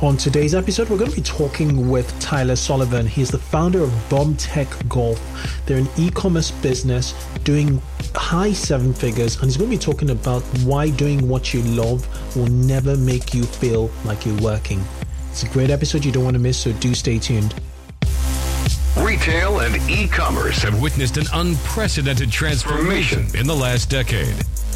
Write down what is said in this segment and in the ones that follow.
On today's episode, we're going to be talking with Tyler Sullivan. He's the founder of Bomb Tech Golf. They're an e commerce business doing high seven figures, and he's going to be talking about why doing what you love will never make you feel like you're working. It's a great episode you don't want to miss, so do stay tuned. Retail and e commerce have witnessed an unprecedented transformation in the last decade.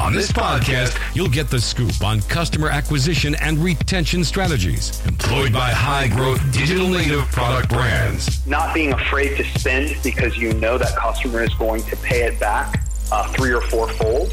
On this podcast, you'll get the scoop on customer acquisition and retention strategies employed by high growth digital native product brands. Not being afraid to spend because you know that customer is going to pay it back uh, three or four fold.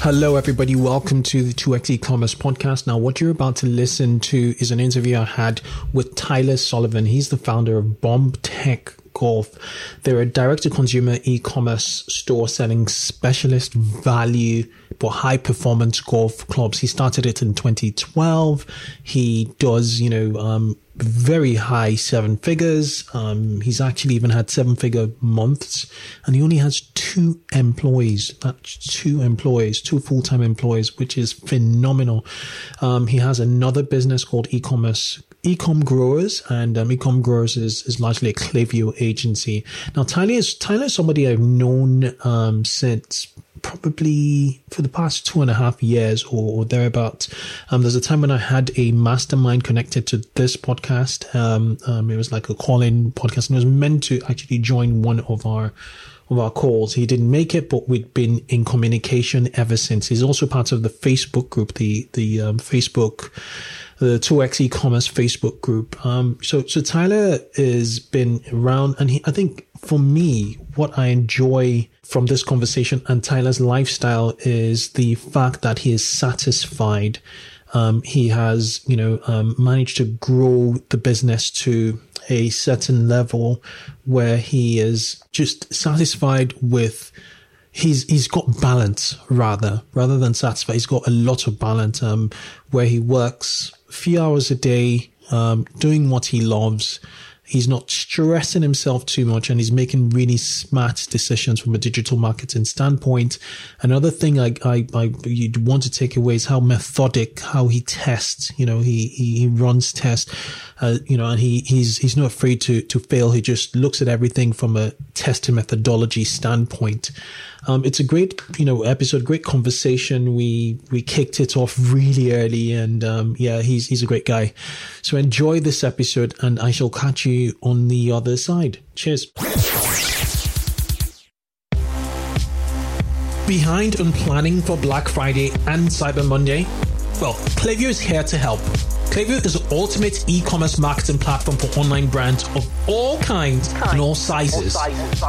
Hello, everybody. Welcome to the 2x e-commerce podcast. Now, what you're about to listen to is an interview I had with Tyler Sullivan. He's the founder of Bomb Tech Golf. They're a direct-to-consumer e-commerce store selling specialist value for high-performance golf clubs. He started it in 2012. He does, you know, um, very high seven figures. Um, he's actually even had seven figure months and he only has two employees. That's two employees, two full time employees, which is phenomenal. Um, he has another business called e-commerce Ecom Growers, and um, Ecom Growers is, is largely a Klaviyo agency. Now, Tyler is Tyler is somebody I've known um, since probably for the past two and a half years or, or thereabouts. Um, there's a time when I had a mastermind connected to this podcast. Um, um, it was like a call-in podcast, and it was meant to actually join one of our of our calls. He didn't make it, but we'd been in communication ever since. He's also part of the Facebook group, the the um, Facebook the 2x e-commerce Facebook group. Um, so, so Tyler has been around and he, I think for me, what I enjoy from this conversation and Tyler's lifestyle is the fact that he is satisfied. Um, he has, you know, um, managed to grow the business to a certain level where he is just satisfied with he's he's got balance rather rather than satisfied. He's got a lot of balance um, where he works few hours a day um, doing what he loves. He's not stressing himself too much and he's making really smart decisions from a digital marketing standpoint. Another thing I, I, I you'd want to take away is how methodic, how he tests, you know, he, he, runs tests, uh, you know, and he, he's, he's not afraid to, to fail. He just looks at everything from a testing methodology standpoint. Um, it's a great, you know, episode, great conversation. We we kicked it off really early, and um, yeah, he's he's a great guy. So enjoy this episode, and I shall catch you on the other side. Cheers. Behind on planning for Black Friday and Cyber Monday? Well, Klaviyo is here to help. Klaviyo is the ultimate e-commerce marketing platform for online brands of all kinds and all sizes.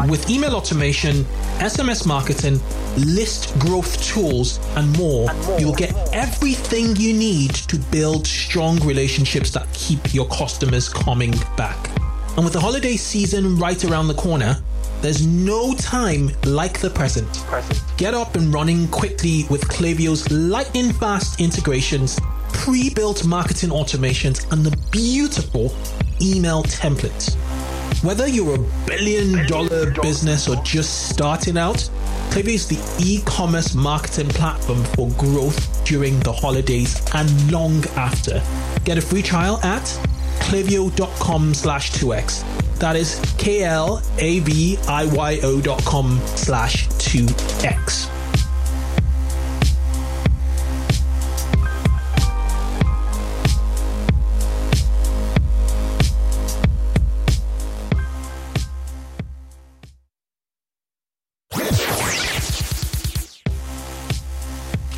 With email automation, SMS marketing, list growth tools, and more, you'll get everything you need to build strong relationships that keep your customers coming back. And with the holiday season right around the corner, there's no time like the present. present. Get up and running quickly with Klaviyo's lightning fast integrations, pre built marketing automations, and the beautiful email templates. Whether you're a billion dollar business or just starting out, Klaviyo is the e commerce marketing platform for growth during the holidays and long after. Get a free trial at klaviyo.com slash 2x. That is K-L-A-V-I-Y-O dot com slash 2X.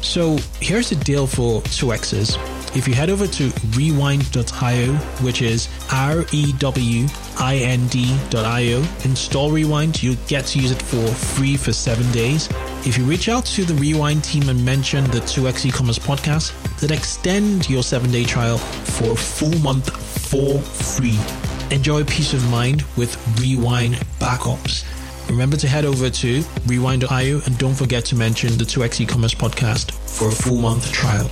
So here's the deal for 2Xs. If you head over to rewind.io, which is R E W I N D.io, install Rewind, you'll get to use it for free for seven days. If you reach out to the Rewind team and mention the 2X e-commerce podcast, they'll extend your seven-day trial for a full month for free. Enjoy peace of mind with Rewind backups. Remember to head over to rewind.io and don't forget to mention the 2x e-commerce podcast for a full month trial.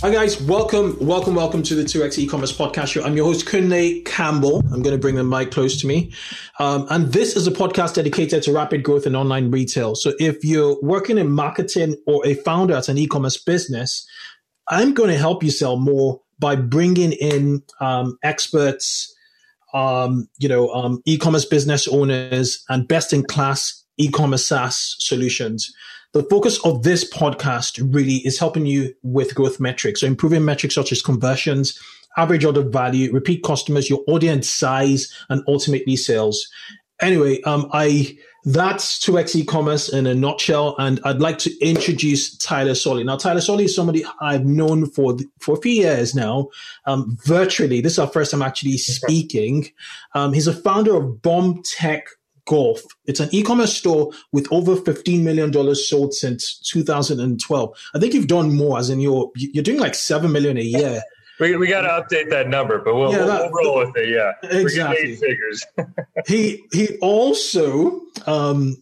Hi guys, welcome, welcome, welcome to the 2x e-commerce podcast show. I'm your host, Kunle Campbell. I'm going to bring the mic close to me. Um, and this is a podcast dedicated to rapid growth in online retail. So if you're working in marketing or a founder at an e-commerce business, I'm going to help you sell more by bringing in um, experts, um, you know, um, e-commerce business owners and best in class e-commerce SaaS solutions. The focus of this podcast really is helping you with growth metrics. So improving metrics such as conversions, average order value, repeat customers, your audience size, and ultimately sales. Anyway, um, I that's 2x e-commerce in a nutshell. And I'd like to introduce Tyler Solly. Now, Tyler Solly is somebody I've known for, for a few years now, um, virtually. This is our first time actually speaking. Um, he's a founder of Bomb Tech Golf. It's an e-commerce store with over $15 million sold since 2012. I think you've done more as in you're, you're doing like 7 million a year. We, we got to update that number, but we'll, yeah, that, we'll, roll with it. Yeah, exactly. figures. he he also um,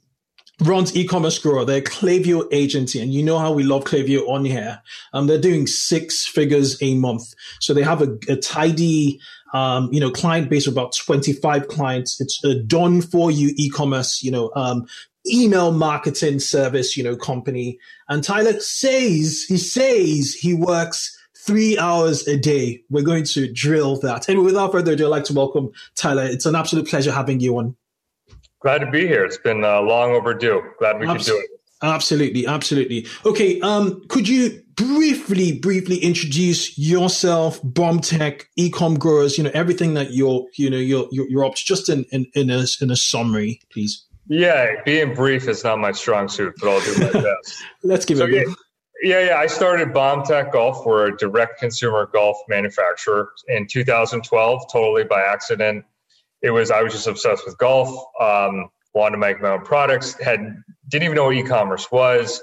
runs e-commerce grower. They're Klaviyo agency, and you know how we love Klaviyo on here. Um, they're doing six figures a month, so they have a, a tidy. Um, you know, client base of about 25 clients. It's a done for you e-commerce, you know, um, email marketing service, you know, company. And Tyler says, he says he works three hours a day. We're going to drill that. And without further ado, I'd like to welcome Tyler. It's an absolute pleasure having you on. Glad to be here. It's been uh, long overdue. Glad we Abs- could do it. Absolutely, absolutely. Okay, um, could you briefly, briefly introduce yourself, Bomb Tech, Ecom Growers, you know, everything that you're, you know, you're, you're, you're up to, just in, in, in a, in a summary, please. Yeah, being brief is not my strong suit, but I'll do my best. Let's give so, it a go. Yeah, yeah. I started Bomb Tech Golf. We're a direct consumer golf manufacturer in 2012, totally by accident. It was I was just obsessed with golf. Um, wanted to make my own products. Had didn't even know what e-commerce was.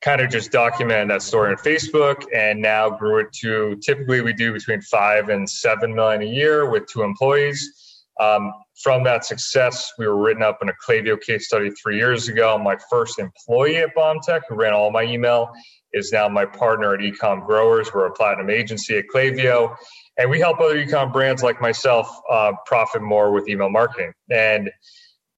Kind of just documented that story on Facebook, and now grew it to typically we do between five and seven million a year with two employees. Um, from that success, we were written up in a Klaviyo case study three years ago. My first employee at BombTech, who ran all my email, is now my partner at Ecom Growers. We're a platinum agency at Klaviyo, and we help other ecom brands like myself uh, profit more with email marketing. And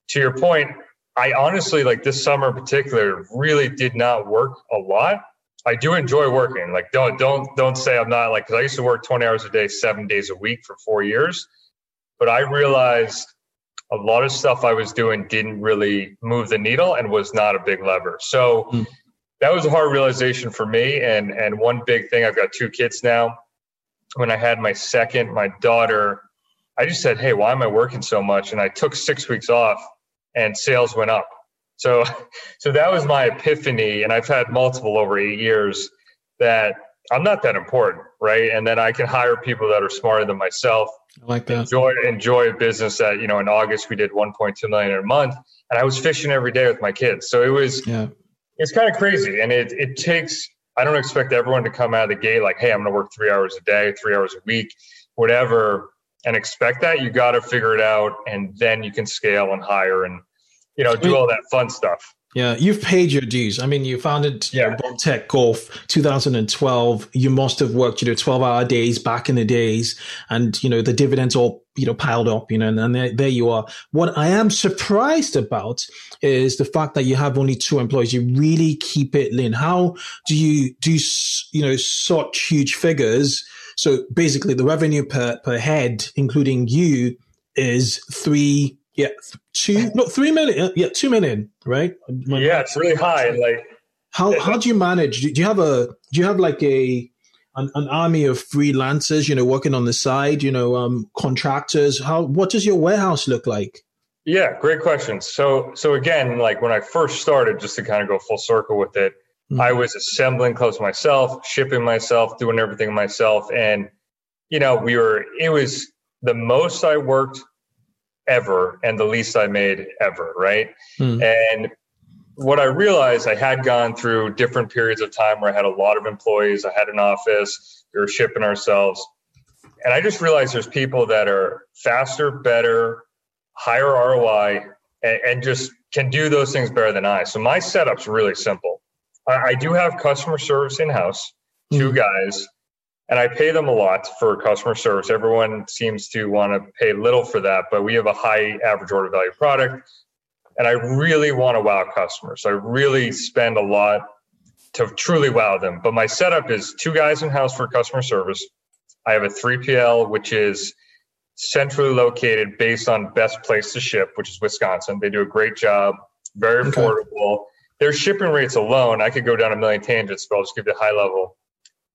to your point, I honestly like this summer in particular really did not work a lot. I do enjoy working. Like don't don't don't say I'm not like because I used to work 20 hours a day, seven days a week for four years but I realized a lot of stuff I was doing didn't really move the needle and was not a big lever. So mm. that was a hard realization for me. And and one big thing, I've got two kids now. When I had my second, my daughter I just said, Hey, why am I working so much? And I took six weeks off and sales went up. So, so that was my epiphany. And I've had multiple over eight years that I'm not that important, right? And then I can hire people that are smarter than myself. I like that. Enjoy enjoy a business that you know. In August, we did 1.2 million a month, and I was fishing every day with my kids. So it was, yeah, it's kind of crazy, and it it takes. I don't expect everyone to come out of the gate like, hey, I'm going to work three hours a day, three hours a week, whatever, and expect that. You got to figure it out, and then you can scale and hire and you know do all that fun stuff. Yeah, you've paid your dues. I mean, you founded yeah. Bomb Tech Golf 2012. You must have worked, you know, 12 hour days back in the days and, you know, the dividends all, you know, piled up, you know, and, and there, there you are. What I am surprised about is the fact that you have only two employees. You really keep it lean. How do you do, you know, such huge figures? So basically the revenue per, per head, including you, is three yeah, two, no, three million. Yeah, two million, right? My yeah, it's really high. Like, how how do you manage? Do you have a do you have like a an, an, army of freelancers, you know, working on the side, you know, um, contractors? How what does your warehouse look like? Yeah, great question. So so again, like when I first started, just to kind of go full circle with it, mm-hmm. I was assembling clothes myself, shipping myself, doing everything myself, and you know, we were. It was the most I worked ever and the least I made ever, right? Hmm. And what I realized, I had gone through different periods of time where I had a lot of employees, I had an office, we were shipping ourselves. And I just realized there's people that are faster, better, higher ROI, and, and just can do those things better than I. So my setup's really simple. I, I do have customer service in house, 2 hmm. guys and I pay them a lot for customer service. Everyone seems to want to pay little for that, but we have a high average order value product. And I really want to wow customers. I really spend a lot to truly wow them. But my setup is two guys in house for customer service. I have a 3PL, which is centrally located based on best place to ship, which is Wisconsin. They do a great job, very affordable. Okay. Their shipping rates alone, I could go down a million tangents, but I'll just give you a high level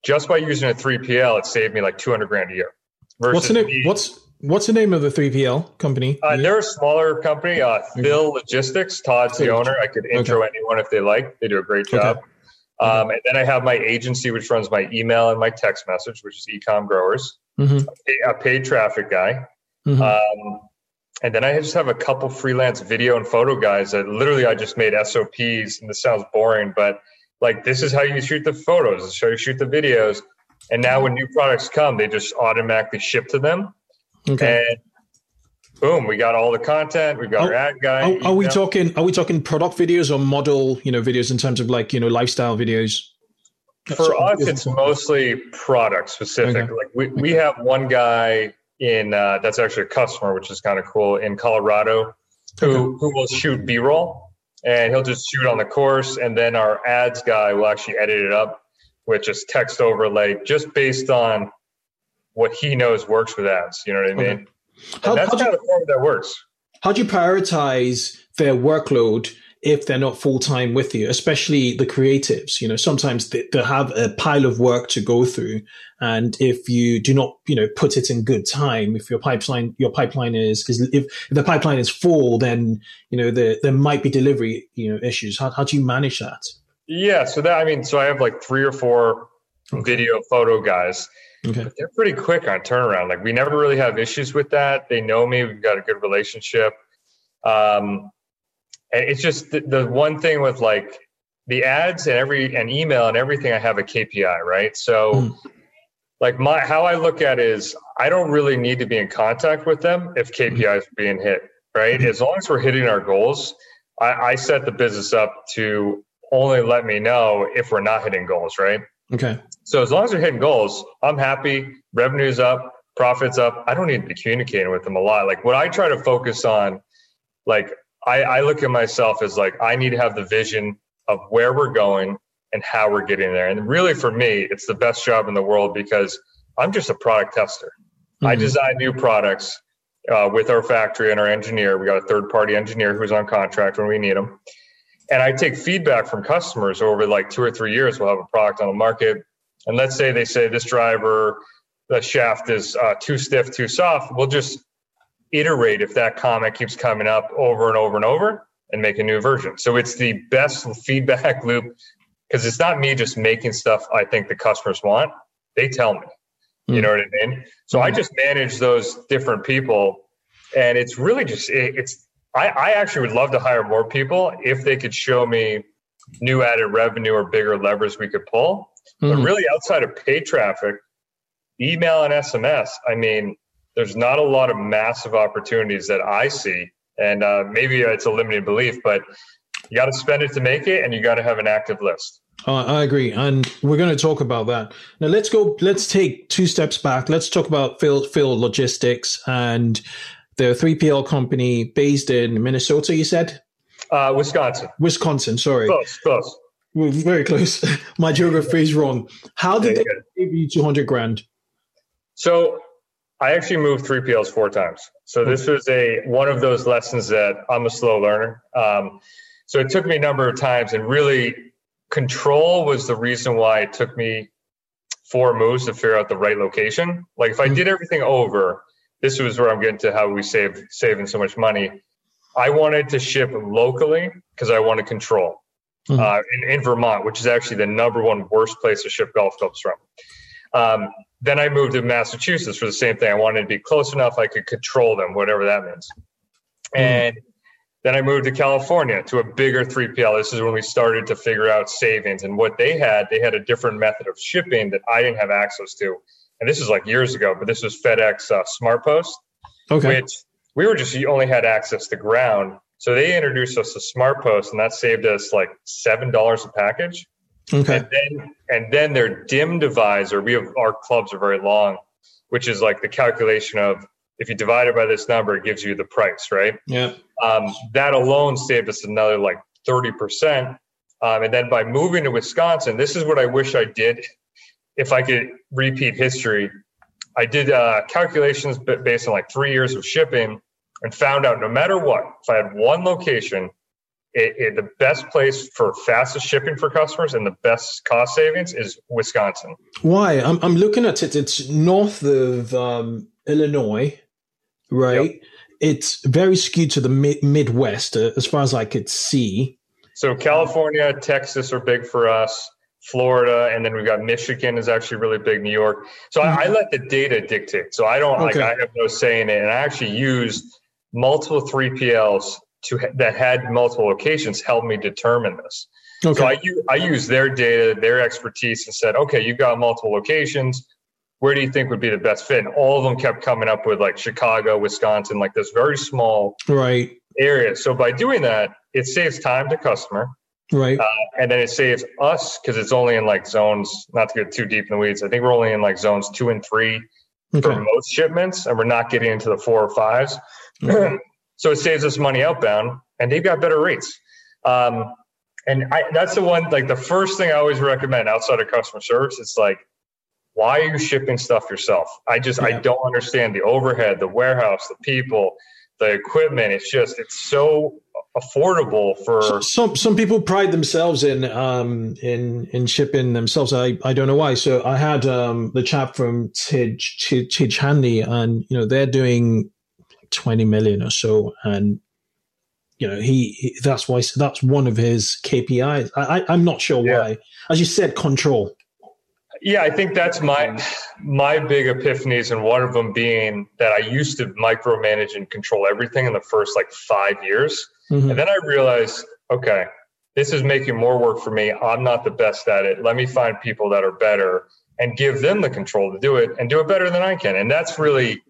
just by using a 3PL, it saved me like 200 grand a year. What's the name? Me, what's what's the name of the 3PL company? Uh, they're a smaller company. Uh, Phil Logistics. Todd's the owner. I could intro okay. anyone if they like. They do a great job. Okay. Um, and then I have my agency, which runs my email and my text message, which is Ecom Growers, mm-hmm. a, paid traffic guy. Mm-hmm. Um, and then I just have a couple freelance video and photo guys that literally I just made SOPs. And this sounds boring, but like this is how you shoot the photos, this is how you shoot the videos. And now when new products come, they just automatically ship to them. Okay. And boom, we got all the content. We've got our ad guy. Oh, are we talking? Are we talking product videos or model, you know, videos in terms of like you know lifestyle videos? For us, it's mostly product specific. Okay. Like we, okay. we have one guy in uh, that's actually a customer, which is kind of cool in Colorado, who okay. who will shoot B roll and he'll just shoot on the course and then our ads guy will actually edit it up with just text overlay just based on what he knows works with ads you know what i mean okay. how, that's kind you, of form that works how do you prioritize their workload if they're not full time with you, especially the creatives. You know, sometimes they, they have a pile of work to go through. And if you do not, you know, put it in good time, if your pipeline, your pipeline is, is if, if the pipeline is full, then, you know, there, there might be delivery, you know, issues. How, how do you manage that? Yeah. So that, I mean, so I have like three or four okay. video photo guys. Okay. They're pretty quick on turnaround. Like we never really have issues with that. They know me. We've got a good relationship. Um, and it's just the, the one thing with like the ads and every and email and everything i have a kpi right? So mm. like my how i look at is i don't really need to be in contact with them if kpis mm. are being hit right? Mm. as long as we're hitting our goals I, I set the business up to only let me know if we're not hitting goals right? Okay. So as long as they're hitting goals i'm happy. Revenue's up profits up. I don't need to be communicating with them a lot. Like what i try to focus on like I, I look at myself as like I need to have the vision of where we're going and how we're getting there. And really, for me, it's the best job in the world because I'm just a product tester. Mm-hmm. I design new products uh, with our factory and our engineer. We got a third party engineer who's on contract when we need them. And I take feedback from customers over like two or three years. We'll have a product on the market. And let's say they say this driver, the shaft is uh, too stiff, too soft. We'll just iterate if that comment keeps coming up over and over and over and make a new version. So it's the best feedback loop because it's not me just making stuff I think the customers want. They tell me. Mm. You hmm. know what I mean? So mm. I just manage those different people and it's really just it, it's I, I actually would love to hire more people if they could show me new added revenue or bigger levers we could pull. Mm. But hmm. really outside of paid traffic, email and SMS, I mean, there's not a lot of massive opportunities that I see. And uh, maybe it's a limited belief, but you got to spend it to make it, and you got to have an active list. Uh, I agree, and we're going to talk about that now. Let's go. Let's take two steps back. Let's talk about Phil Phil Logistics and the three PL company based in Minnesota. You said uh, Wisconsin. Wisconsin. Sorry, close, close. We're very close. My geography is wrong. How did they give you two hundred grand? So I actually moved three PLs four times. So this was a one of those lessons that I'm a slow learner. Um, so it took me a number of times, and really, control was the reason why it took me four moves to figure out the right location. Like if I did everything over, this was where I'm getting to how we save saving so much money. I wanted to ship locally because I wanted control. Mm-hmm. Uh, in, in, Vermont, which is actually the number one worst place to ship golf clubs from. Um, then I moved to Massachusetts for the same thing. I wanted to be close enough I could control them, whatever that means. Mm. And then I moved to California to a bigger 3PL. This is when we started to figure out savings. And what they had, they had a different method of shipping that I didn't have access to. And this is like years ago, but this was FedEx uh, Smart Post, okay. which we were just, you only had access to ground. So they introduced us to SmartPost, and that saved us like $7 a package. Okay. And then, and then their dim divisor, we have our clubs are very long, which is like the calculation of if you divide it by this number, it gives you the price, right? Yeah. Um, that alone saved us another like 30%. Um, and then by moving to Wisconsin, this is what I wish I did if I could repeat history. I did uh, calculations based on like three years of shipping and found out no matter what, if I had one location it, it, the best place for fastest shipping for customers and the best cost savings is Wisconsin. Why? I'm, I'm looking at it. It's north of um, Illinois, right? Yep. It's very skewed to the mid- Midwest uh, as far as I could see. So California, Texas are big for us. Florida, and then we've got Michigan is actually really big. New York. So mm-hmm. I, I, let the data dictate. So I don't okay. like I have no say in it, and I actually use multiple 3PLs to that had multiple locations helped me determine this. Okay. So I, I use their data, their expertise, and said, okay, you've got multiple locations. Where do you think would be the best fit? And all of them kept coming up with like Chicago, Wisconsin, like this very small right area. So by doing that, it saves time to customer. Right. Uh, and then it saves us because it's only in like zones, not to get too deep in the weeds. I think we're only in like zones two and three okay. for most shipments, and we're not getting into the four or fives. Okay. So it saves us money outbound, and they've got better rates. Um, and I, that's the one, like the first thing I always recommend outside of customer service. It's like, why are you shipping stuff yourself? I just, yeah. I don't understand the overhead, the warehouse, the people, the equipment. It's just, it's so affordable for some some people pride themselves in um in in shipping themselves i i don't know why so i had um the chap from Tidge Tidge Handy and you know they're doing 20 million or so. And, you know, he, he that's why, that's one of his KPIs. I, I, am not sure yeah. why. As you said, control. Yeah, I think that's my my big epiphanies, and one of them being that I used to micromanage and control everything in the first like five years, mm-hmm. and then I realized, okay, this is making more work for me. I'm not the best at it. Let me find people that are better and give them the control to do it and do it better than I can. And that's really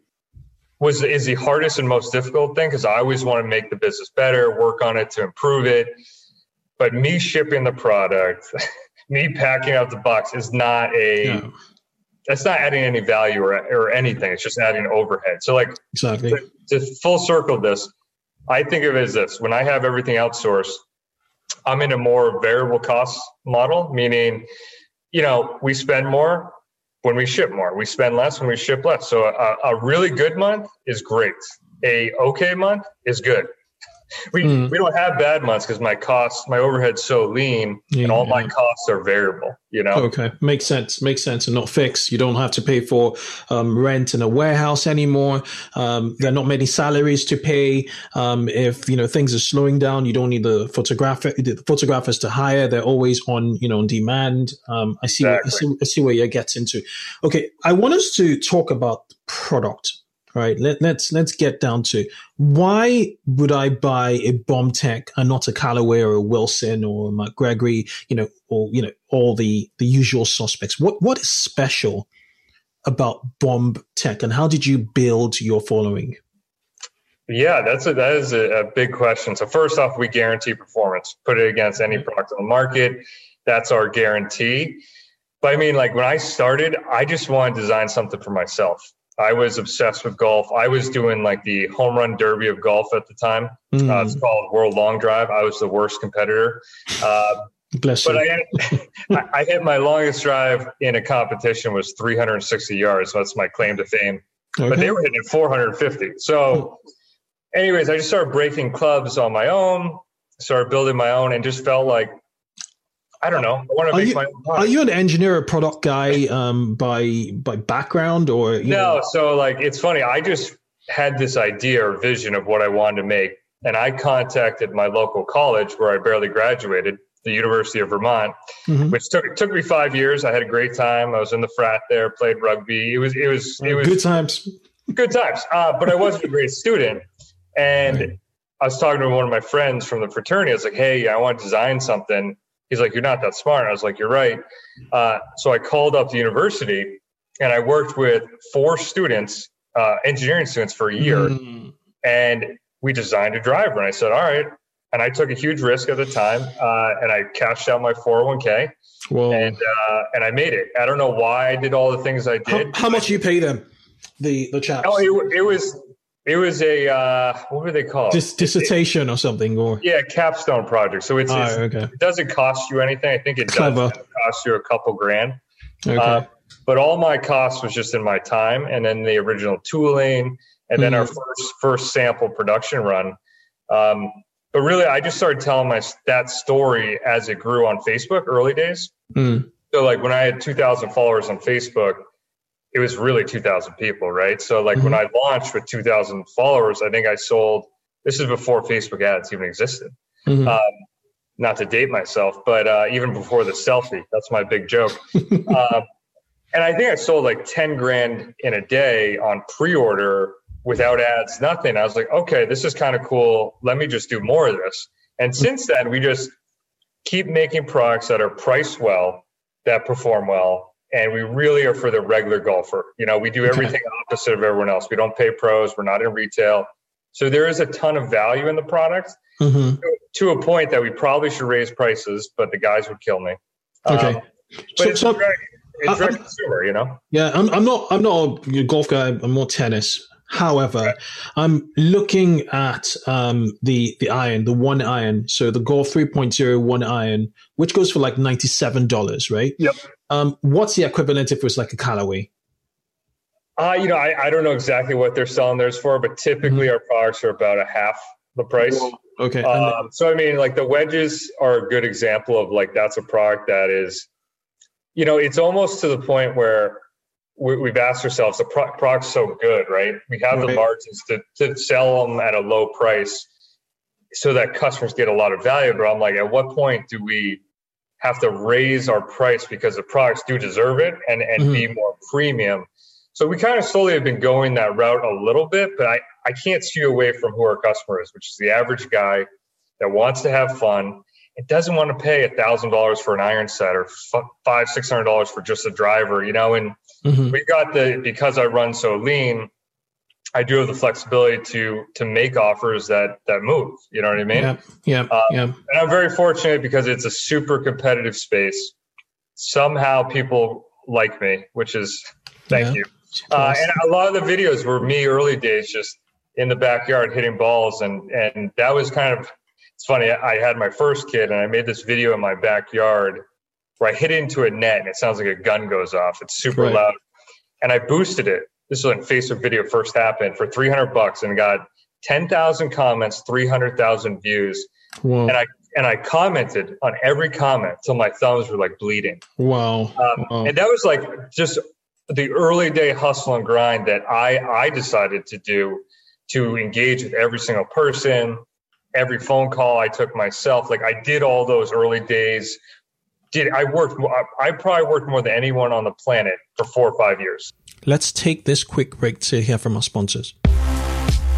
was is the hardest and most difficult thing because I always want to make the business better, work on it to improve it. But me shipping the product, me packing out the box is not a yeah. that's not adding any value or, or anything. It's just adding overhead. So like exactly to, to full circle this, I think of it as this: when I have everything outsourced, I'm in a more variable cost model, meaning, you know, we spend more, when we ship more. We spend less when we ship less. So a, a really good month is great. A okay month is good. We mm. we don't have bad months because my costs, my overhead's so lean, yeah, and all yeah. my costs are variable. You know. Okay, makes sense. Makes sense, and not fixed. You don't have to pay for um, rent in a warehouse anymore. Um, there are not many salaries to pay. Um, if you know things are slowing down, you don't need the photographer, the photographers to hire. They're always on, you know, on demand. Um, I see. Exactly. I see. I see where you're getting to. Okay, I want us to talk about product right? Let, let's let's get down to why would I buy a bomb tech and not a Callaway or a Wilson or a MacGregor, you know, or you know, all the the usual suspects. What what is special about bomb tech, and how did you build your following? Yeah, that's a, that is a, a big question. So first off, we guarantee performance. Put it against any mm-hmm. product on the market. That's our guarantee. But I mean, like when I started, I just wanted to design something for myself. I was obsessed with golf. I was doing like the home run derby of golf at the time. Mm. Uh, it's called World Long Drive. I was the worst competitor. Uh, Bless but you. I, hit, I hit my longest drive in a competition was 360 yards. So that's my claim to fame. Okay. But they were hitting 450. So, anyways, I just started breaking clubs on my own, started building my own, and just felt like I don't know. I want to are you, my Are you an engineer or product guy um, by by background or no? Know? So like it's funny. I just had this idea or vision of what I wanted to make, and I contacted my local college where I barely graduated, the University of Vermont, mm-hmm. which took it took me five years. I had a great time. I was in the frat there, played rugby. It was it was it was good times. Good times. Uh, but I wasn't a great student, and. Right. I was talking to one of my friends from the fraternity. I was like, "Hey, I want to design something." He's like, You're not that smart. I was like, You're right. Uh, so I called up the university and I worked with four students, uh, engineering students for a year. Mm. And we designed a driver. And I said, All right. And I took a huge risk at the time uh, and I cashed out my 401k. Whoa. And, uh, and I made it. I don't know why I did all the things I did. How, how much do you pay them? The, the chaps? Oh, it, it was it was a uh, what were they called? Dis- dissertation it, or something, or yeah, capstone project. So it's, oh, it's okay. it doesn't cost you anything. I think it Clever. does cost you a couple grand. Okay. Uh, but all my costs was just in my time, and then the original tooling, and then mm. our first first sample production run. Um, but really, I just started telling my that story as it grew on Facebook early days. Mm. So like when I had 2,000 followers on Facebook, it was really 2000 people right so like mm-hmm. when i launched with 2000 followers i think i sold this is before facebook ads even existed mm-hmm. um, not to date myself but uh, even before the selfie that's my big joke um, and i think i sold like 10 grand in a day on pre-order without ads nothing i was like okay this is kind of cool let me just do more of this and mm-hmm. since then we just keep making products that are priced well that perform well and we really are for the regular golfer. You know, we do everything opposite of everyone else. We don't pay pros. We're not in retail. So there is a ton of value in the product mm-hmm. to, to, a point that we probably should raise prices, but the guys would kill me. Okay. Um, but so, it's, so, direct, it's direct consumer, you know? Yeah, I'm, I'm not, I'm not a golf guy. I'm more tennis. However, I'm looking at um, the the iron, the one iron, so the Golf 3.0 one iron, which goes for like ninety seven dollars, right? Yep. Um, what's the equivalent if it was like a Callaway? Uh, you know, I, I don't know exactly what they're selling theirs for, but typically mm-hmm. our products are about a half the price. Okay. Um, so I mean, like the wedges are a good example of like that's a product that is, you know, it's almost to the point where we, have asked ourselves the pro- product's so good, right? We have right. the margins to, to sell them at a low price so that customers get a lot of value. But I'm like, at what point do we have to raise our price because the products do deserve it and, and mm-hmm. be more premium? So we kind of slowly have been going that route a little bit, but I, I can't steer away from who our customer is, which is the average guy that wants to have fun and doesn't want to pay a thousand dollars for an iron set or five, six hundred dollars for just a driver, you know, and Mm-hmm. We got the because I run so lean, I do have the flexibility to to make offers that that move. You know what I mean? Yeah, yeah, um, yeah. And I'm very fortunate because it's a super competitive space. Somehow people like me, which is thank yeah. you. Uh, and a lot of the videos were me early days, just in the backyard hitting balls, and and that was kind of it's funny. I had my first kid, and I made this video in my backyard where I hit into a net and it sounds like a gun goes off. It's super right. loud. And I boosted it. This is when Facebook video first happened for 300 bucks and got 10,000 comments, 300,000 views. Wow. And I and I commented on every comment till my thumbs were like bleeding. Wow. Um, wow. And that was like just the early day hustle and grind that I I decided to do to engage with every single person, every phone call I took myself. Like I did all those early days. Did I worked? I probably worked more than anyone on the planet for four or five years. Let's take this quick break to hear from our sponsors.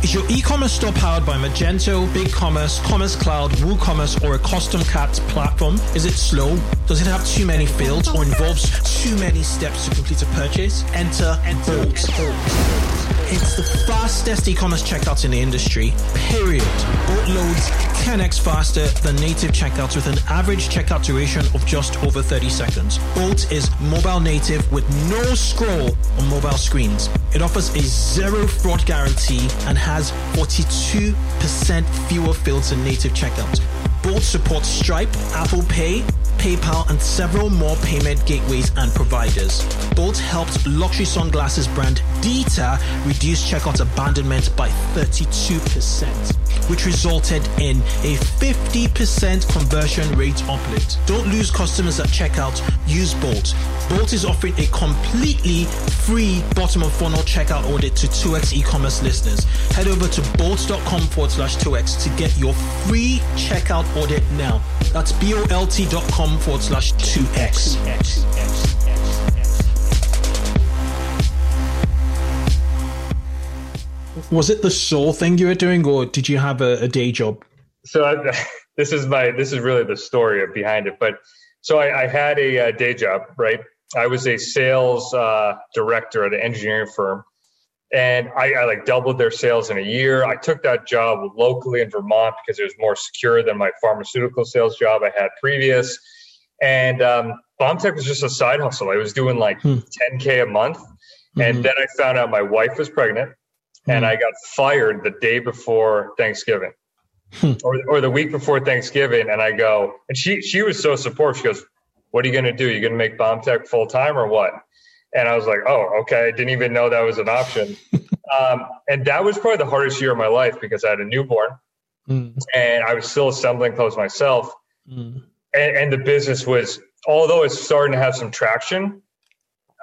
Is your e-commerce store powered by Magento, BigCommerce, Commerce Cloud, WooCommerce, or a custom cart platform? Is it slow? Does it have too many fields or involves too many steps to complete a purchase? Enter and Bolt. It's the fastest e-commerce checkout in the industry, period. Bolt loads 10x faster than native checkouts with an average checkout duration of just over 30 seconds. Bolt is mobile native with no scroll on mobile screens. It offers a zero fraud guarantee and has 42% fewer fields than native checkouts. Bolt supports Stripe, Apple Pay, PayPal, and several more payment gateways and providers. Bolt helped luxury sunglasses brand Dita reduce checkout abandonment by 32%, which resulted in a 50% conversion rate uplift. Don't lose customers at checkout, use Bolt. Bolt is offering a completely free bottom of funnel checkout audit to 2x e-commerce listeners. Head over to bolt.com forward slash 2x to get your free checkout audit now. That's bolt.com forward slash 2x. Was it the sole thing you were doing, or did you have a, a day job? So I, this is my this is really the story behind it. But so I, I had a, uh, day job, right? I was a sales uh, director at an engineering firm, and I, I, like doubled their sales in a year. I took that job locally in Vermont because it was more secure than my pharmaceutical sales job I had previous. And um, BombTech was just a side hustle. I was doing like hmm. 10k a month, mm-hmm. and then I found out my wife was pregnant, mm-hmm. and I got fired the day before Thanksgiving. Hmm. Or, or the week before Thanksgiving, and I go, and she she was so supportive. She goes, "What are you going to do? You going to make Bomb Tech full time or what?" And I was like, oh, okay. I didn't even know that was an option. um, and that was probably the hardest year of my life because I had a newborn mm. and I was still assembling clothes myself. Mm. And, and, the business was, although it's starting to have some traction,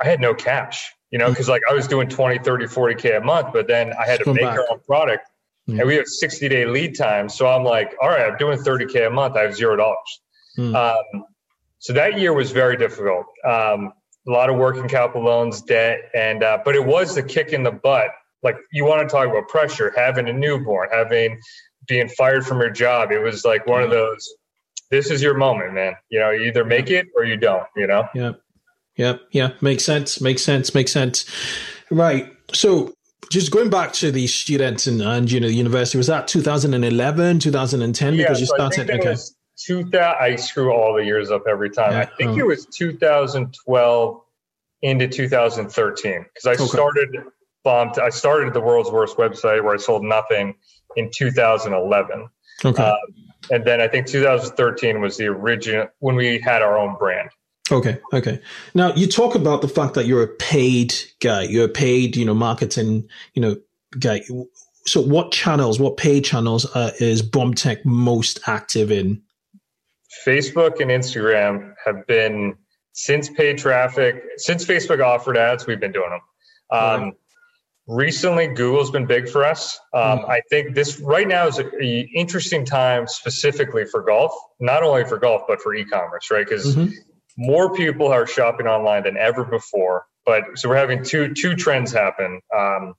I had no cash, you know, because mm. like I was doing 20, 30, 40K a month, but then I had to make back. our own product mm. and we have 60 day lead time. So I'm like, all right, I'm doing 30K a month. I have zero dollars. Mm. Um, so that year was very difficult. Um, a lot of working capital loans, debt, and uh, but it was the kick in the butt. Like you want to talk about pressure, having a newborn, having being fired from your job. It was like one of those. This is your moment, man. You know, you either make it or you don't. You know. Yeah. Yeah. Yeah. Makes sense. Makes sense. Makes sense. Right. So just going back to the students and, and you know the university was that 2011 2010 because yeah, you started okay was, 2000 i screw all the years up every time. Yeah. i think oh. it was 2012 into 2013 because i okay. started bombed i started the world's worst website where i sold nothing in 2011 okay. Uh, and then i think 2013 was the original when we had our own brand. Okay okay. Now you talk about the fact that you're a paid guy. You're a paid you know marketing you know guy. So what channels what paid channels uh, is BombTech most active in Facebook and Instagram have been since paid traffic, since Facebook offered ads, we've been doing them. Um, right. Recently, Google's been big for us. Um, mm-hmm. I think this right now is an interesting time specifically for golf, not only for golf, but for e commerce, right? Because mm-hmm. more people are shopping online than ever before. But so we're having two two trends happen. Um,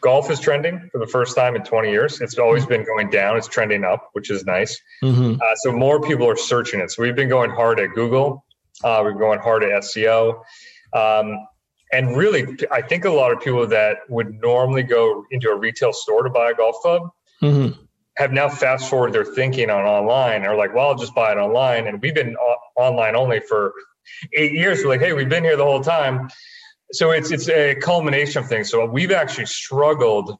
golf is trending for the first time in 20 years. It's always been going down. It's trending up, which is nice. Mm-hmm. Uh, so more people are searching it. So we've been going hard at Google. Uh, we've been going hard at SEO. Um, and really, I think a lot of people that would normally go into a retail store to buy a golf club mm-hmm. have now fast forwarded their thinking on online. Are like, well, I'll just buy it online. And we've been o- online only for eight years. We're like, hey, we've been here the whole time so it's it's a culmination of things. So we've actually struggled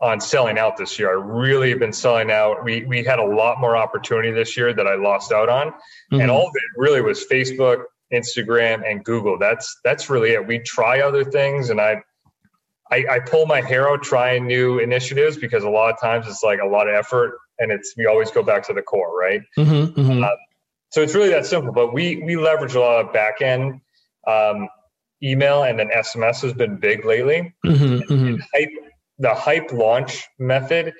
on selling out this year. I really have been selling out. We we had a lot more opportunity this year that I lost out on, mm-hmm. and all of it really was Facebook, Instagram, and Google. That's that's really it. We try other things, and I I, I pull my hair out trying new initiatives because a lot of times it's like a lot of effort and it's we always go back to the core, right? Mm-hmm, mm-hmm. Uh, so it's really that simple. But we we leverage a lot of back end um, email and then SMS has been big lately. Mm-hmm, mm-hmm. hype, the hype launch method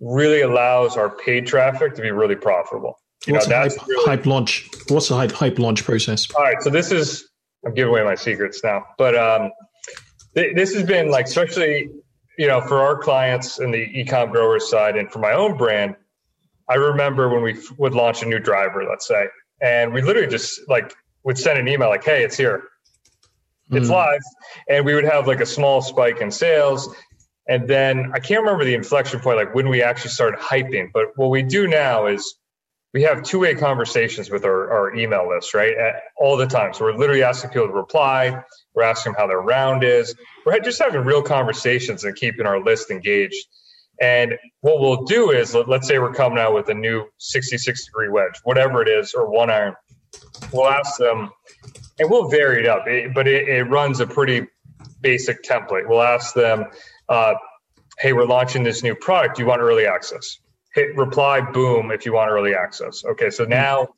really allows our paid traffic to be really profitable. You What's know, a hype, really, hype, launch? What's the hype, hype launch process? All right, so this is I'm giving away my secrets now, but um, th- this has been like especially you know for our clients in the ecom growers side and for my own brand. I remember when we f- would launch a new driver, let's say, and we literally just like would send an email like, "Hey, it's here, it's mm. live," and we would have like a small spike in sales, and then I can't remember the inflection point, like when we actually started hyping. But what we do now is we have two-way conversations with our, our email list, right? At, all the time. So we're literally asking people to reply. We're asking them how their round is. We're just having real conversations and keeping our list engaged. And what we'll do is, let, us say we're coming out with a new 66 degree wedge, whatever it is, or one iron. We'll ask them, and we'll vary it up, it, but it, it, runs a pretty basic template. We'll ask them, uh, hey, we're launching this new product. Do you want early access? hit reply boom if you want early access. Okay, so now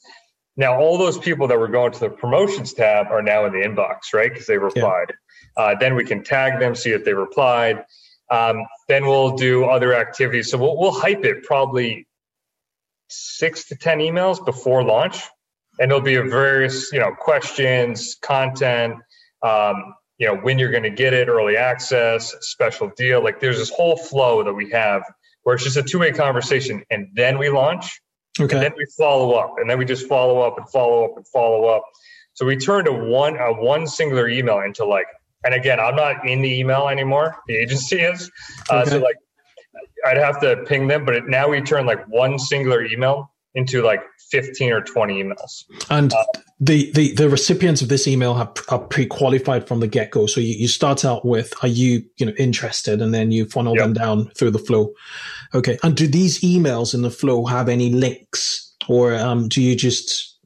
now all those people that were going to the promotions tab are now in the inbox, right? Because they replied. Yeah. Uh, then we can tag them, see if they replied. Um, then we'll do other activities. So we'll, we'll hype it probably six to ten emails before launch, and there'll be a various you know questions, content. Um, you know when you're going to get it, early access, special deal. Like there's this whole flow that we have where it's just a two way conversation and then we launch. Okay. And then we follow up and then we just follow up and follow up and follow up. So we turned a one a one singular email into like and again, I'm not in the email anymore. The agency is. Uh, okay. So like I'd have to ping them, but it, now we turn like one singular email into like 15 or 20 emails. And uh, the, the, the recipients of this email have, are pre-qualified from the get-go. So you, you start out with, are you, you know, interested? And then you funnel yep. them down through the flow. Okay. And do these emails in the flow have any links or um, do you just,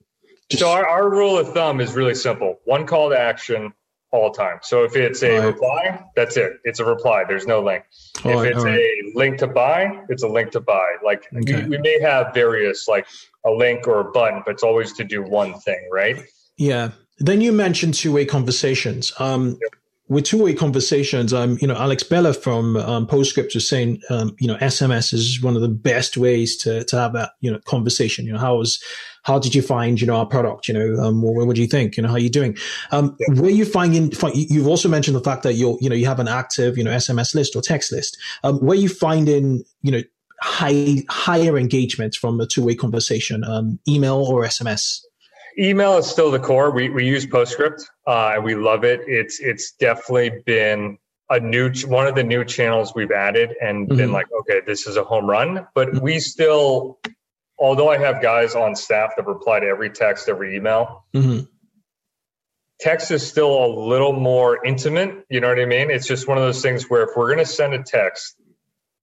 just... So our, our rule of thumb is really simple. One call to action, all time. So if it's a right. reply, that's it. It's a reply. There's no link. All if right, it's right. a link to buy, it's a link to buy. Like okay. we, we, may have various like a link or a button, but it's always to do one thing, right? Yeah. Then you mentioned two-way conversations. Um, yep with two-way conversations, um, you know, Alex Beller from um, Postscript was saying, um, you know, SMS is one of the best ways to to have that, you know, conversation. You know, how was, how did you find, you know, our product? You know, um, what, what do you think? You know, how are you doing? Um, yeah. where you finding? You've also mentioned the fact that you're, you know, you have an active, you know, SMS list or text list. Um, where you finding, you know, high higher engagement from a two-way conversation, um, email or SMS? email is still the core. We we use Postscript uh, and we love it. It's it's definitely been a new one of the new channels we've added and mm-hmm. been like, okay, this is a home run. But mm-hmm. we still, although I have guys on staff that reply to every text, every email. Mm-hmm. Text is still a little more intimate. You know what I mean? It's just one of those things where if we're going to send a text,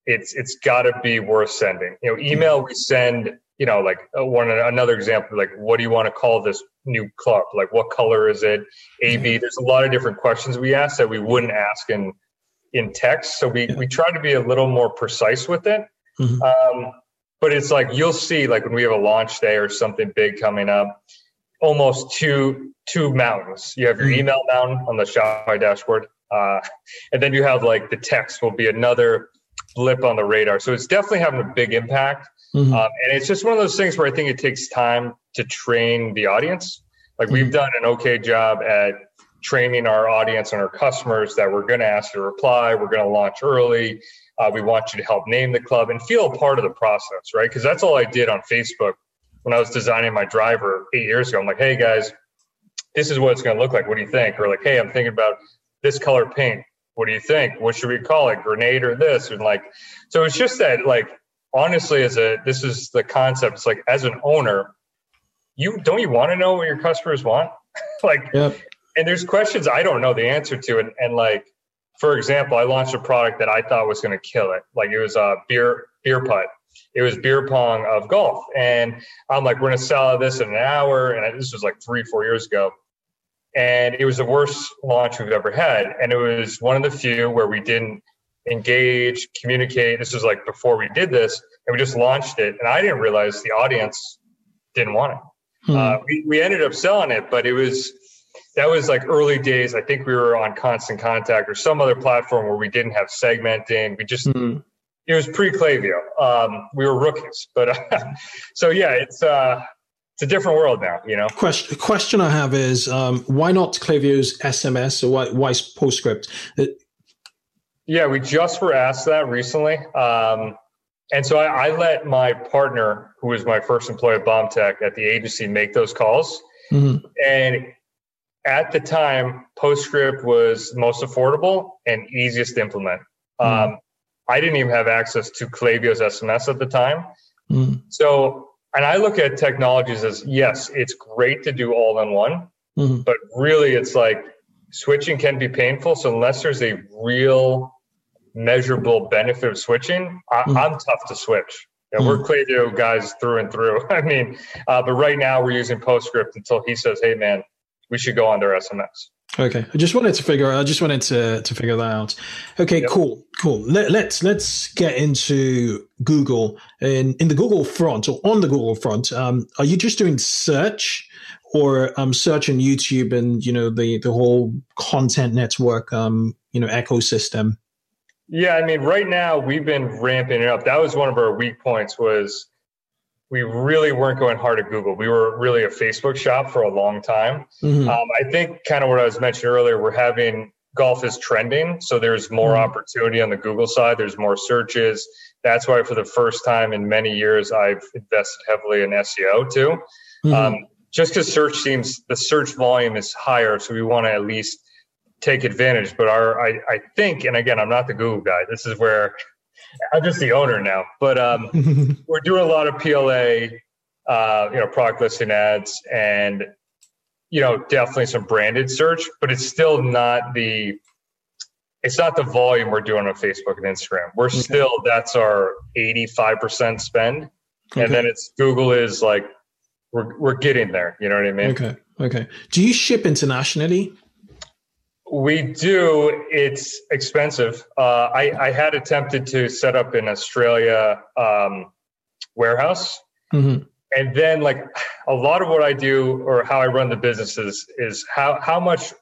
it's it's got to be worth sending. You know, email we send you know, like uh, one another example, like what do you want to call this new club? Like what color is it? A B. There's a lot of different questions we ask that we wouldn't ask in in text. So we we try to be a little more precise with it. Mm-hmm. Um, but it's like you'll see, like when we have a launch day or something big coming up, almost two two mountains. You have your mm-hmm. email mountain on the Shopify dashboard, uh, and then you have like the text will be another blip on the radar. So it's definitely having a big impact. Mm-hmm. Um, and it's just one of those things where I think it takes time to train the audience. Like mm-hmm. we've done an okay job at training our audience and our customers that we're going to ask to reply. We're going to launch early. Uh, we want you to help name the club and feel part of the process, right? Because that's all I did on Facebook when I was designing my driver eight years ago. I'm like, hey guys, this is what it's going to look like. What do you think? Or like, hey, I'm thinking about this color paint. What do you think? What should we call it? Grenade or this? And like, so it's just that like honestly, as a this is the concept. It's like as an owner, you don't you want to know what your customers want? like, yep. and there's questions I don't know the answer to, and and like for example, I launched a product that I thought was going to kill it. Like it was a beer beer putt. It was beer pong of golf, and I'm like, we're going to sell this in an hour, and this was like three four years ago. and it was the worst launch we've ever had. And it was one of the few where we didn't engage, communicate. This was like before we did this, and we just launched it. And I didn't realize the audience didn't want it. Hmm. Uh, we, we ended up selling it, but it was that was like early days. I think we were on Constant Contact or some other platform where we didn't have segmenting. We just hmm. it was pre Klaviyo. Um, we were rookies, but uh, so yeah, it's uh, it's a different world now. You know. Question question I have is um, why not Klaviyo's SMS or why why Postscript? It, yeah, we just were asked that recently. Um, and so I, I, let my partner, who was my first employee at BombTech at the agency, make those calls. Mm-hmm. And at the time, Postscript was most affordable and easiest to implement. Mm-hmm. Um, I didn't even have access to Klaviyo's SMS at the time. Mm-hmm. So, and I look at technologies as yes, it's great to do all in one, mm-hmm. but really it's like switching can be painful. So, unless there's a real measurable benefit of switching, I, am mm. tough to switch. Mm. We're Klaviyo guys through and through. I mean, uh, but right now we're using Postscript until he says, "Hey, man, we should go under SMS." Okay, I just wanted to figure. I just wanted to to figure that out. Okay, yep. cool, cool. Let, let's let's get into Google in in the Google front or on the Google front. Um, are you just doing search? Or um, search on YouTube and you know the the whole content network um, you know ecosystem. Yeah, I mean, right now we've been ramping it up. That was one of our weak points was we really weren't going hard at Google. We were really a Facebook shop for a long time. Mm-hmm. Um, I think kind of what I was mentioning earlier, we're having golf is trending, so there's more mm-hmm. opportunity on the Google side. There's more searches. That's why for the first time in many years, I've invested heavily in SEO too. Mm-hmm. Um, just because search seems the search volume is higher, so we want to at least take advantage. But our, I, I think, and again, I'm not the Google guy. This is where I'm just the owner now. But um, we're doing a lot of PLA, uh, you know, product listing ads, and you know, definitely some branded search. But it's still not the it's not the volume we're doing on Facebook and Instagram. We're okay. still that's our 85% spend. Okay. And then it's Google is like we're we're getting there. You know what I mean? Okay. Okay. Do you ship internationally? We do. It's expensive. Uh, I, I, had attempted to set up an Australia um, warehouse. Mm-hmm. And then, like, a lot of what I do or how I run the businesses is how, how much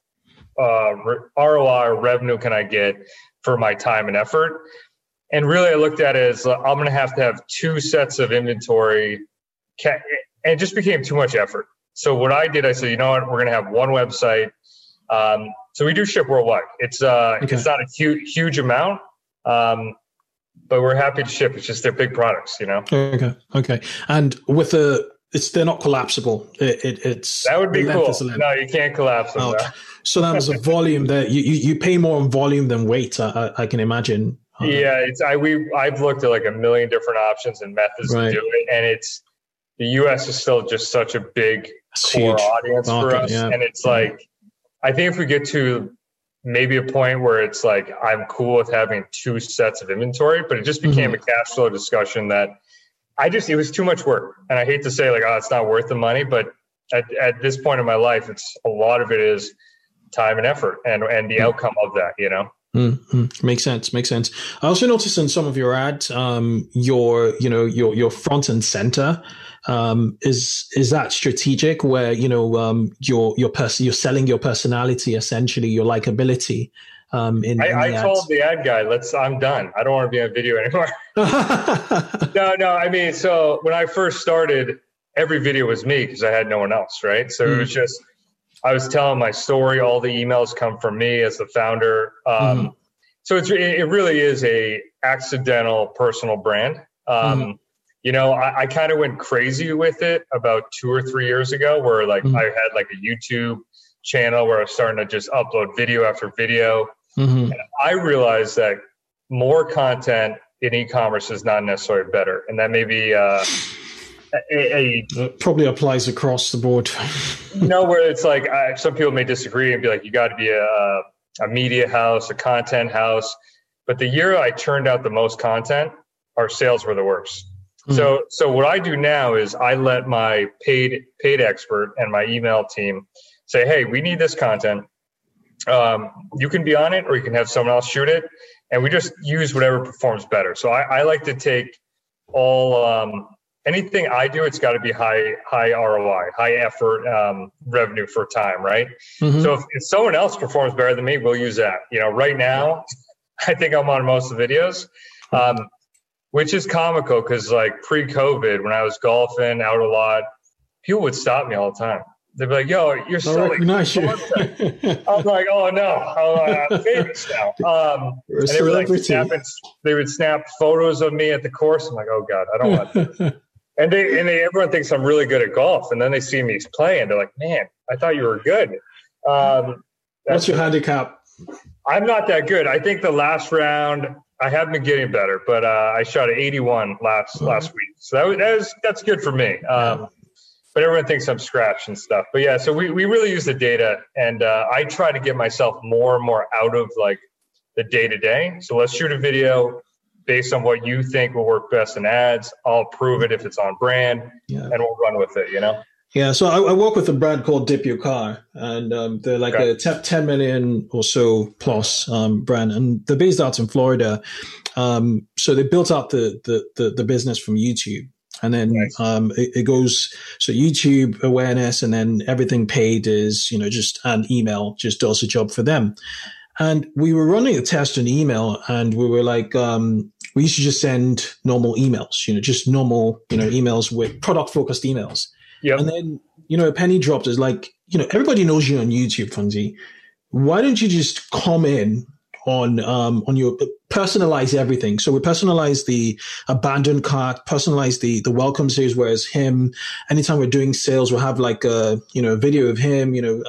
uh, ROI or revenue can I get for my time and effort? And really, I looked at it as uh, I'm going to have to have two sets of inventory. And it just became too much effort. So, what I did, I said, you know what, we're going to have one website. Um, so we do ship worldwide. It's uh, okay. it's not a huge huge amount, um, but we're happy to ship. It's just they're big products, you know. Okay, okay. And with the it's they're not collapsible. It, it, it's that would be cool. No, you can't collapse them. Oh, so that was a volume that you, you, you pay more on volume than weight. I, I can imagine. Yeah, it's I we I've looked at like a million different options and methods right. to do it, and it's the U.S. is still just such a big it's core audience market, for us, yeah. and it's like I think if we get to maybe a point where it's like I'm cool with having two sets of inventory, but it just became mm-hmm. a cash flow discussion that I just it was too much work. And I hate to say like, oh, it's not worth the money, but at, at this point in my life, it's a lot of it is time and effort and and the mm-hmm. outcome of that, you know. Mm-hmm. Makes sense. Makes sense. I also noticed in some of your ads, um, your you know your your front and center um, is is that strategic where you know um, your your person you're selling your personality essentially your likability um, in, I, in I told the ad guy, "Let's. I'm done. I don't want to be on video anymore." no, no. I mean, so when I first started, every video was me because I had no one else, right? So mm. it was just I was telling my story. All the emails come from me as the founder. Um, mm. So it's it really is a accidental personal brand. Um, mm you know, I, I kind of went crazy with it about two or three years ago, where like mm-hmm. I had like a YouTube channel where I was starting to just upload video after video. Mm-hmm. And I realized that more content in e-commerce is not necessarily better, and that may be uh, a, a probably applies across the board. you know, where it's like I, some people may disagree and be like, you got to be a, a media house, a content house. But the year I turned out the most content, our sales were the worst. So, hmm. so what I do now is I let my paid paid expert and my email team say, hey, we need this content. Um, you can be on it, or you can have someone else shoot it, and we just use whatever performs better. So I, I like to take all um, anything I do, it's got to be high high ROI, high effort um, revenue for time, right? Mm-hmm. So if, if, someone else performs better than me, we'll use that. You know, right now, I think I'm on most of the videos, um, which is comical because like pre-COVID, when I was golfing out a lot, people would stop me all the time. They'd be like, "Yo, you're so recognize you." I'm like, "Oh no, I'm uh, famous now." Um, and they would like snap, they would snap photos of me at the course. I'm like, "Oh god, I don't want." And they and they everyone thinks I'm really good at golf, and then they see me play, and they're like, "Man, I thought you were good." Um, What's your handicap? I'm not that good. I think the last round I have been getting better, but uh, I shot an 81 last mm-hmm. last week, so that was, that was, that's good for me. Um, but everyone thinks I'm scratched and stuff. But yeah, so we, we really use the data, and uh, I try to get myself more and more out of like the day to day. So let's shoot a video based on what you think will work best in ads. I'll prove it if it's on brand, yeah. and we'll run with it. You know. Yeah, so I, I, work with a brand called Dip Your Car, and um, they're like okay. a t- 10 million or so plus um, brand, and they're based out in Florida. Um, so they built out the, the, the, the business from YouTube and then nice. um, it, it, goes so YouTube awareness, and then everything paid is you know just an email just does the job for them. And we were running a test on email, and we were like, um, we used to just send normal emails, you know, just normal you know emails with product focused emails. Yeah. And then you know a penny dropped is like you know everybody knows you on YouTube, Fonzie. Why don't you just come in on um, on your personalize everything. So we personalize the abandoned cart, personalize the the welcome series, whereas him, anytime we're doing sales, we'll have like a you know a video of him, you know,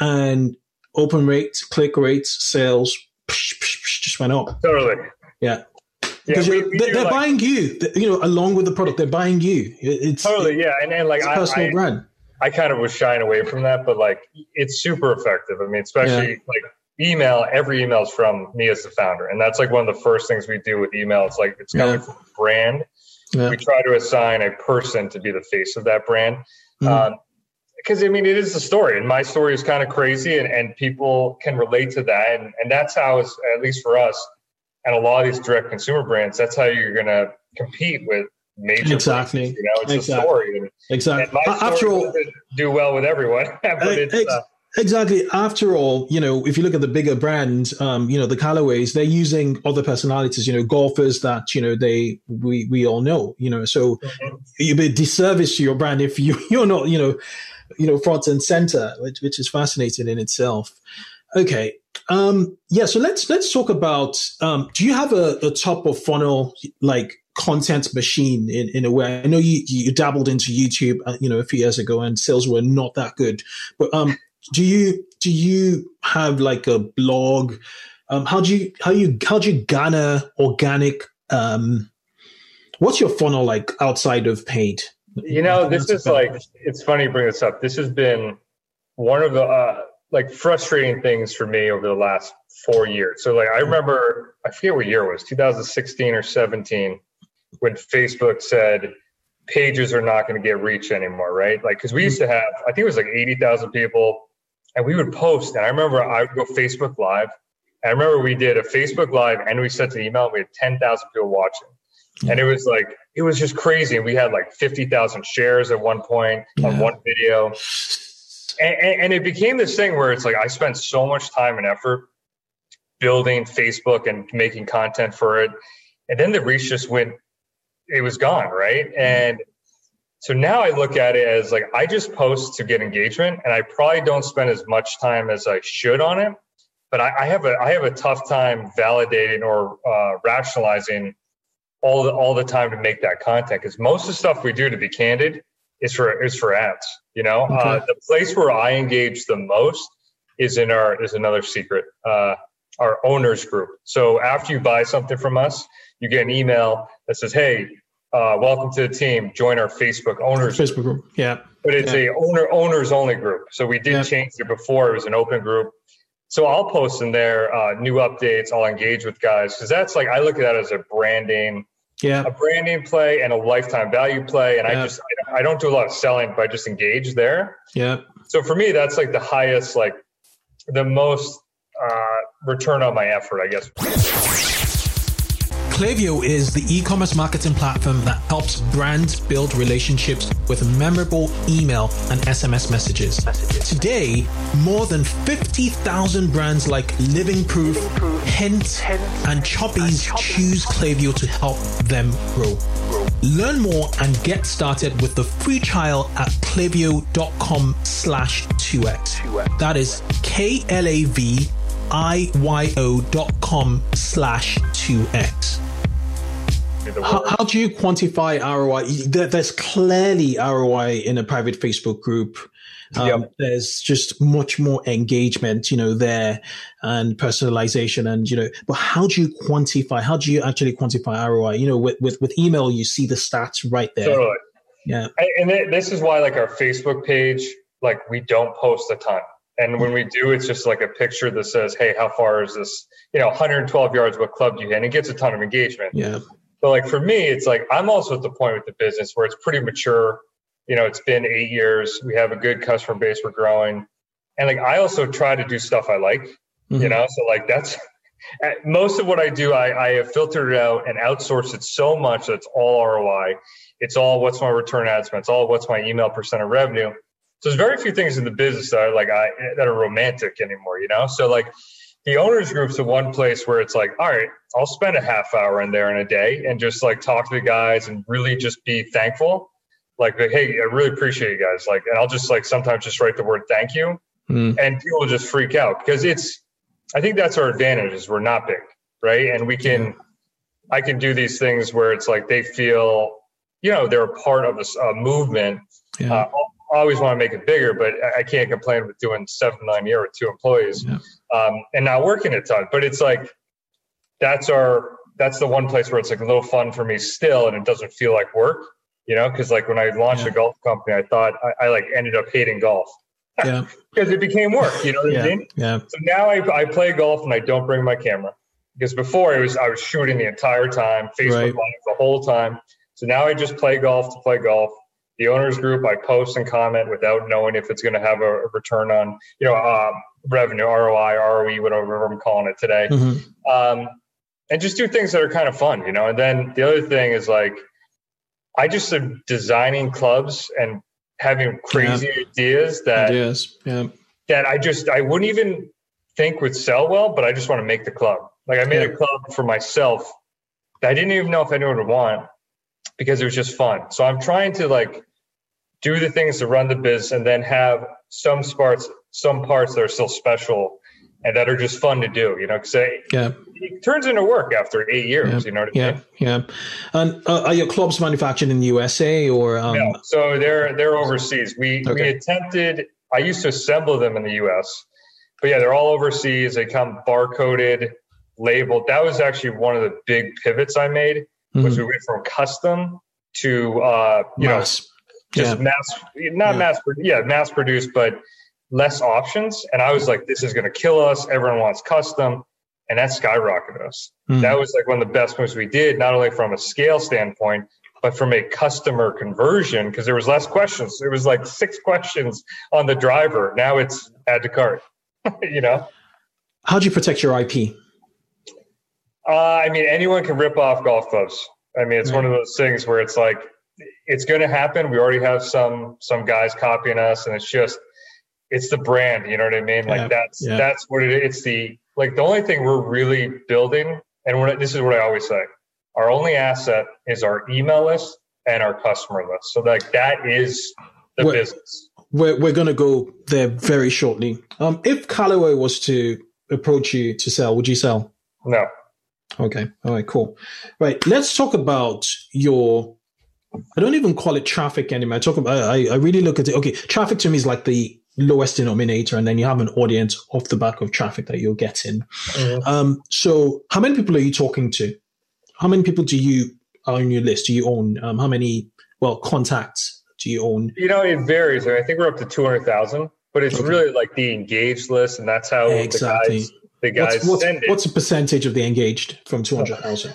and open rates, click rates, sales just went up. Totally. Yeah. Because yeah, we, we they're, like, buying you, you know, along with the product, they're buying you. It's totally, yeah, and, and like I, personal I, brand. I kind of was shying away from that, but like it's super effective. I mean, especially yeah. like email, every email is from me as the founder. And that's like one of the first things we do with email. It's like it's coming yeah. from brand. Yeah. We try to assign a person to be the face of that brand. Mm-hmm. Um, because I mean, it is a story, and my story is kind of crazy, and, and people can relate to that, and, and that's how it's at least for us, and a lot of these direct consumer brands. That's how you're going to compete with major exactly. Brands, you know, it's exactly. a story, and, exactly. And my story After all, do well with everyone. Uh, Exactly. After all, you know, if you look at the bigger brands, um, you know, the Callaways, they're using other personalities, you know, golfers that, you know, they, we, we all know, you know, so mm-hmm. you'd be a disservice to your brand if you, you're not, you know, you know, front and center, which, which is fascinating in itself. Okay. Um, yeah. So let's, let's talk about, um, do you have a, a top of funnel, like, content machine in, in a way. I know you, you dabbled into YouTube, uh, you know, a few years ago and sales were not that good, but, um, do you do you have like a blog? Um, how do you how you how do you garner organic? Um, what's your funnel like outside of paid? You know, this is like it's funny you bring this up. This has been one of the uh, like frustrating things for me over the last four years. So like I mm-hmm. remember I forget what year it was, 2016 or 17, when Facebook said pages are not going to get reach anymore, right? Like because we used to mm-hmm. have I think it was like 80,000 people and we would post. And I remember I would go Facebook Live. I remember we did a Facebook Live and we sent an email. We had 10,000 people watching. And it was like, it was just crazy. We had like 50,000 shares at one point yeah. on one video. And, and, and, it became this thing where it's like, I spent so much time and effort building Facebook and making content for it. And then the reach just went, it was gone. Right. And so now I look at it as like I just post to get engagement, and I probably don't spend as much time as I should on it. But I, I have a I have a tough time validating or uh, rationalizing all the all the time to make that content because most of the stuff we do, to be candid, is for is for ads. You know, okay. uh, the place where I engage the most is in our is another secret. Uh, our owners group. So after you buy something from us, you get an email that says, "Hey, uh, welcome to the team. Join our Facebook owners Facebook group. Yeah, but it's yeah. a owner owners only group. So we did yeah. change it before. It was an open group. So I'll post in there uh, new updates. I'll engage with guys because that's like I look at that as a branding, yeah, a branding play and a lifetime value play. And yeah. I just I don't do a lot of selling, but I just engage there. Yeah. So for me, that's like the highest, like the most uh, return on my effort, I guess. Klaviyo is the e-commerce marketing platform that helps brands build relationships with memorable email and SMS messages. Today, more than 50,000 brands like Living Proof, Hint, and Chubbies choose Klaviyo to help them grow. Learn more and get started with the free trial at klaviyo.com slash 2x. That is K-L-A-V I-Y-O dot com slash 2x. How, how, do you quantify ROI? there's clearly ROI in a private Facebook group. Um, yep. There's just much more engagement, you know, there and personalization and, you know, but how do you quantify? How do you actually quantify ROI? You know, with, with, with email, you see the stats right there. Totally. Yeah. And this is why like our Facebook page, like we don't post a ton. And when we do, it's just like a picture that says, "Hey, how far is this? You know, 112 yards. What club do you hit?" And it gets a ton of engagement. Yeah. But like for me, it's like I'm also at the point with the business where it's pretty mature. You know, it's been eight years. We have a good customer base. We're growing, and like I also try to do stuff I like. Mm-hmm. You know, so like that's most of what I do. I, I have filtered it out and outsourced it so much that it's all ROI. It's all what's my return ad spend. It's all what's my email percent of revenue. So there's very few things in the business that are like I that are romantic anymore. You know, so like the owners group's the one place where it's like, all right, I'll spend a half hour in there in a day and just like talk to the guys and really just be thankful. Like, hey, I really appreciate you guys. Like, and I'll just like sometimes just write the word thank you, mm. and people just freak out because it's. I think that's our advantage is we're not big, right? And we can. I can do these things where it's like they feel, you know, they're a part of a, a movement. Yeah. Uh, I always want to make it bigger, but I can't complain with doing seven nine year with two employees yeah. um, and not working a ton. But it's like that's our that's the one place where it's like a little fun for me still, and it doesn't feel like work, you know. Because like when I launched yeah. a golf company, I thought I, I like ended up hating golf. Yeah, because it became work. You know what yeah. I mean? Yeah. So now I, I play golf and I don't bring my camera because before it was I was shooting the entire time, Facebook right. Live the whole time. So now I just play golf to play golf the owners group, I post and comment without knowing if it's going to have a, return on, you know, um, revenue, ROI, ROE, whatever I'm calling it today. Mm-hmm. Um, and just do things that are kind of fun, you know. And then the other thing is like, I just am designing clubs and having crazy yeah. ideas that ideas, yeah. that I just I wouldn't even think would sell well, but I just want to make the club. Like I made yeah. a club for myself that I didn't even know if anyone would want because it was just fun. So I'm trying to like do the things to run the biz and then have some parts some parts that are still special and that are just fun to do you know because yeah. it turns into work after eight years yeah. you know yeah I mean? yeah and uh, are your clubs manufactured in the usa or um... no so they're they're overseas we okay. we attempted i used to assemble them in the us but yeah they're all overseas they come barcoded labeled that was actually one of the big pivots i made mm-hmm. was we went from custom to uh you Mass. know just yeah. mass, not yeah. mass, yeah, mass produced, but less options. And I was like, this is going to kill us. Everyone wants custom. And that skyrocketed us. Mm. That was like one of the best moves we did, not only from a scale standpoint, but from a customer conversion, because there was less questions. It was like six questions on the driver. Now it's add to cart, you know? How do you protect your IP? Uh, I mean, anyone can rip off golf clubs. I mean, it's right. one of those things where it's like, it's going to happen. We already have some some guys copying us, and it's just it's the brand. You know what I mean? Like yeah, that's yeah. that's what it is. It's the like the only thing we're really building, and we're, this is what I always say: our only asset is our email list and our customer list. So like that is the we're, business. We're we're going to go there very shortly. Um, if Callaway was to approach you to sell, would you sell? No. Okay. All right. Cool. Right. Let's talk about your I don't even call it traffic anymore. I talk about, I, I really look at it. Okay. Traffic to me is like the lowest denominator. And then you have an audience off the back of traffic that you're getting. Mm-hmm. Um, so how many people are you talking to? How many people do you are on your list? Do you own? Um, how many, well, contacts do you own? You know, it varies. I think we're up to 200,000, but it's okay. really like the engaged list. And that's how exactly. the guys, the guys what's, what's, send it. What's the percentage of the engaged from 200,000?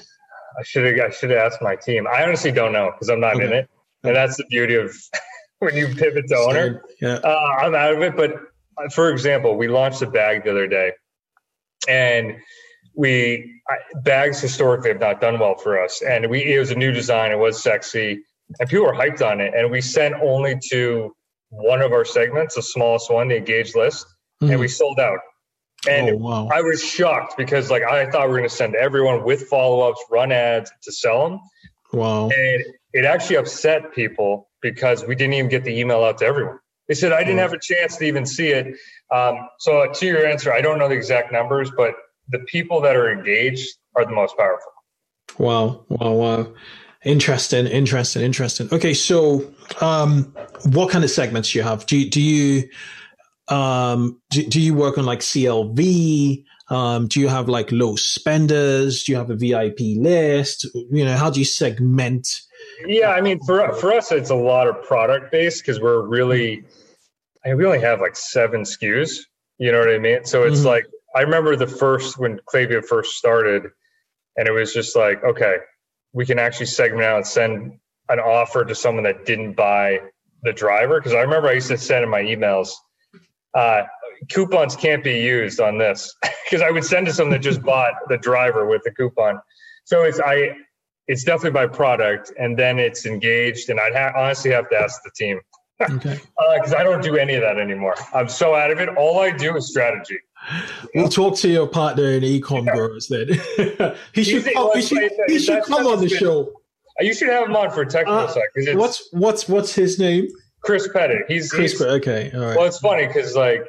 I should have I should have asked my team. I honestly don't know because I'm not okay. in it, and that's the beauty of when you pivot to owner. Yeah. Uh, I'm out of it. But uh, for example, we launched a bag the other day, and we I, bags historically have not done well for us. And we it was a new design. It was sexy, and people were hyped on it. And we sent only to one of our segments, the smallest one, the engaged list, Mhm. and we sold out. And oh wow. I was shocked because like I thought we were going to send everyone with follow ups, run ads to sell them, wow. and it actually upset people because we didn't even get the email out to everyone. They said I didn't have a chance to even see it. Um, so to your answer, I don't know the exact numbers, but the people that are engaged are the most powerful. Wow, wow, wow. Interesting, interesting, interesting. Okay, so um what kind of segments do you have? Do you do you um do, do you work on like CLV? Um do you have like low spenders? Do you have a VIP list? You know, how do you segment? Yeah, I mean, for for us, it's a lot of product based because we're really, I mean, we only have like seven SKUs. You know what I mean? So it's Mhm. like I remember the first when Klaviyo first started, and it was just like, okay, we can actually segment out and send an offer to someone that didn't buy the driver. Because I remember I used to send in my emails, uh, coupons can't be used on this because I would send to someone that just bought the driver with the coupon. So it's I it's definitely by product and then it's engaged and i'd ha- honestly have to ask the team Okay. because i don't do any of that anymore i'm so out of it all i do is strategy We'll talk to your partner in ecom growers then. he should come, he should, he should come on the show. you should have him on for a technical Uh, side because What's what's what's his name? Chris pettit he's, Chris. he's Okay, all right. well it's funny because like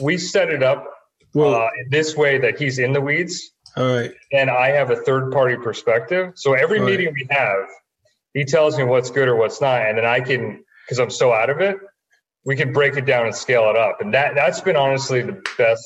we set it up Well, uh, this way that he's in the weeds all right. and I have a third party perspective. So every Right. meeting we have, he tells me what's good or what's not, and then I can, because I'm so out of it, we can break it down and scale it up. And that that's been honestly the best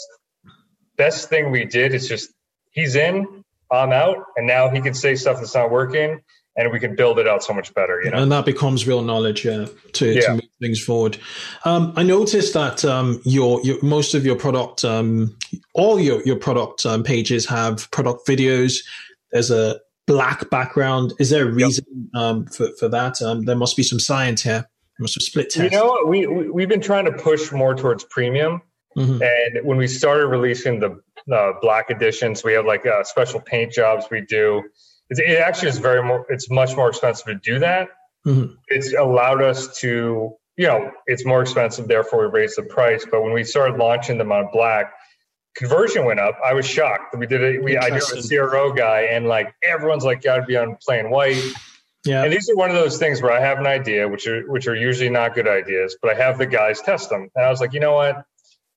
best thing we did. Is just he's in, I'm out, and now he can say stuff that's not working, and we can build it out so much better. You know. and that becomes real knowledge yeah, to, Yeah. to move things forward. Um, I noticed that um, your, your most of your product, um, all your your product um, pages have product videos. There's a black background. Is there a reason um, for for that? Um, there must be some science here. There must have split test. You know what? We, we we've been trying to push more towards premium. Mhm. And when we started releasing the uh, black editions, we have like uh, special paint jobs we do. It's, it actually is very more. It's much more expensive to do that. Mhm. It's allowed us to, you know, it's more expensive. Therefore, we raised the price. But when we started launching them on black, conversion went up. I was shocked. We did it. We I did a. CRO guy, and like everyone's like, got to be on plain white. Yeah. And these are one of those things where I have an idea, which are which are usually not good ideas, but I have the guys test them. And I was like, you know what?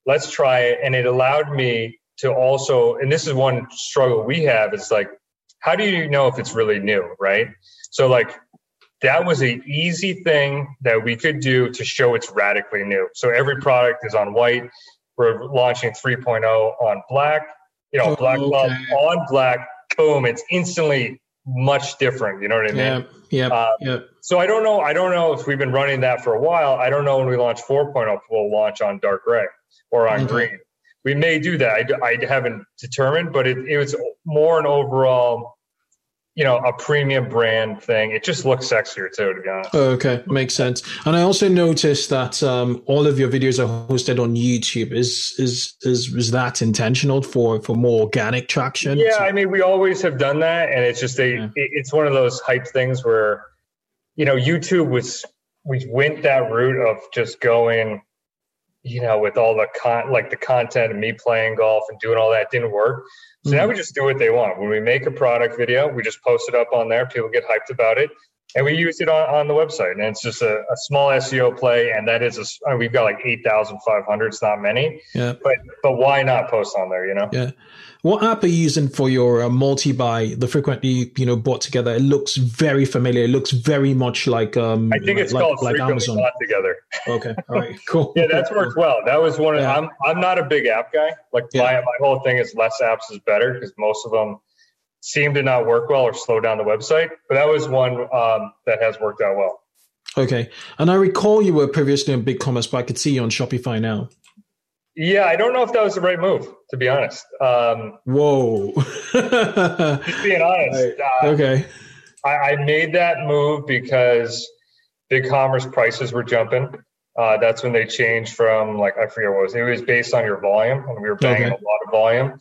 Let's try it. And it allowed me to also, and this is one struggle we have, is like, how do you know if it's really new, right? So like that was an easy thing that we could do to show it's radically new. So every product is on white. We're launching 3.0 on black, you know, Oh, black okay. on black. Boom! It's instantly much different. You know what I mean? Yeah. Yeah. Uh, yeah. So I don't know. I don't know if we've been running that for a while. I don't know when we launch 4.0, if we'll launch on dark gray or on Mhm. green. We may do that. I haven't determined, but it, it was more an overall, you know, a premium brand thing. It just looks sexier too, to be honest. Okay, makes sense. And I also noticed that um, all of your videos are hosted on YouTube. Is is is is that intentional for for more organic traction? Yeah, I mean, we always have done that, and it's just a. Yeah. It, it's one of those hype things where, you know, YouTube was we went that route of just going, you know, with all the con like the content and me playing golf and doing all that didn't work. So now mm-hmm. we just do what they want. When we make a product video, we just post it up on there. People get hyped about it, and we use it on, on the website. And it's just a, a small SEO play, and that is a. s- I mean, we've got like eight thousand five hundred. It's not many, yeah. but but why not post on there? You know. Yeah. What app are you using for your uh, multi-buy? The frequently, you know, bought together. It looks very familiar. It looks very much like um. I think it's like, called like frequently Amazon. bought together. Okay. All right. Cool. Yeah, that's worked well. That was one of Yeah. I'm I'm not a big app guy. Like Yeah. my my whole thing is less apps is better because most of them seem to not work well or slow down the website. But that was one um, that has worked out well. Okay. And I recall you were previously on BigCommerce, but I could see you on Shopify now. Yeah, I don't know if that was the right move to be honest. Um, Whoa. just being honest, uh, okay. I, I made that move because BigCommerce prices were jumping. Uh, that's when they changed from like I forget what it was. It was based on your volume, and we were banging okay. a lot of volume.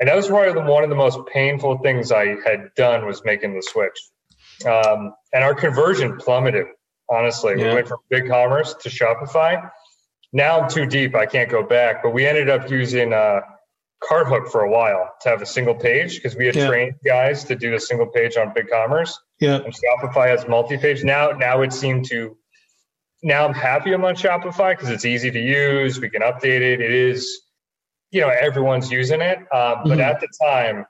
And that was probably the, one of the most painful things I had done was making the switch. Um, and our conversion plummeted. Honestly, yeah. we went from BigCommerce to Shopify. Now I'm too deep; I can't go back. But we ended up using uh, Carthook for a while to have a single page because we had yeah. trained guys to do a single page on BigCommerce. Yeah. And Shopify has multi-page. Now, now it seemed to. Now I'm happy I'm on Shopify because it's easy to use. We can update it. It is, you know, everyone's using it. Um, but mm-hmm. at the time,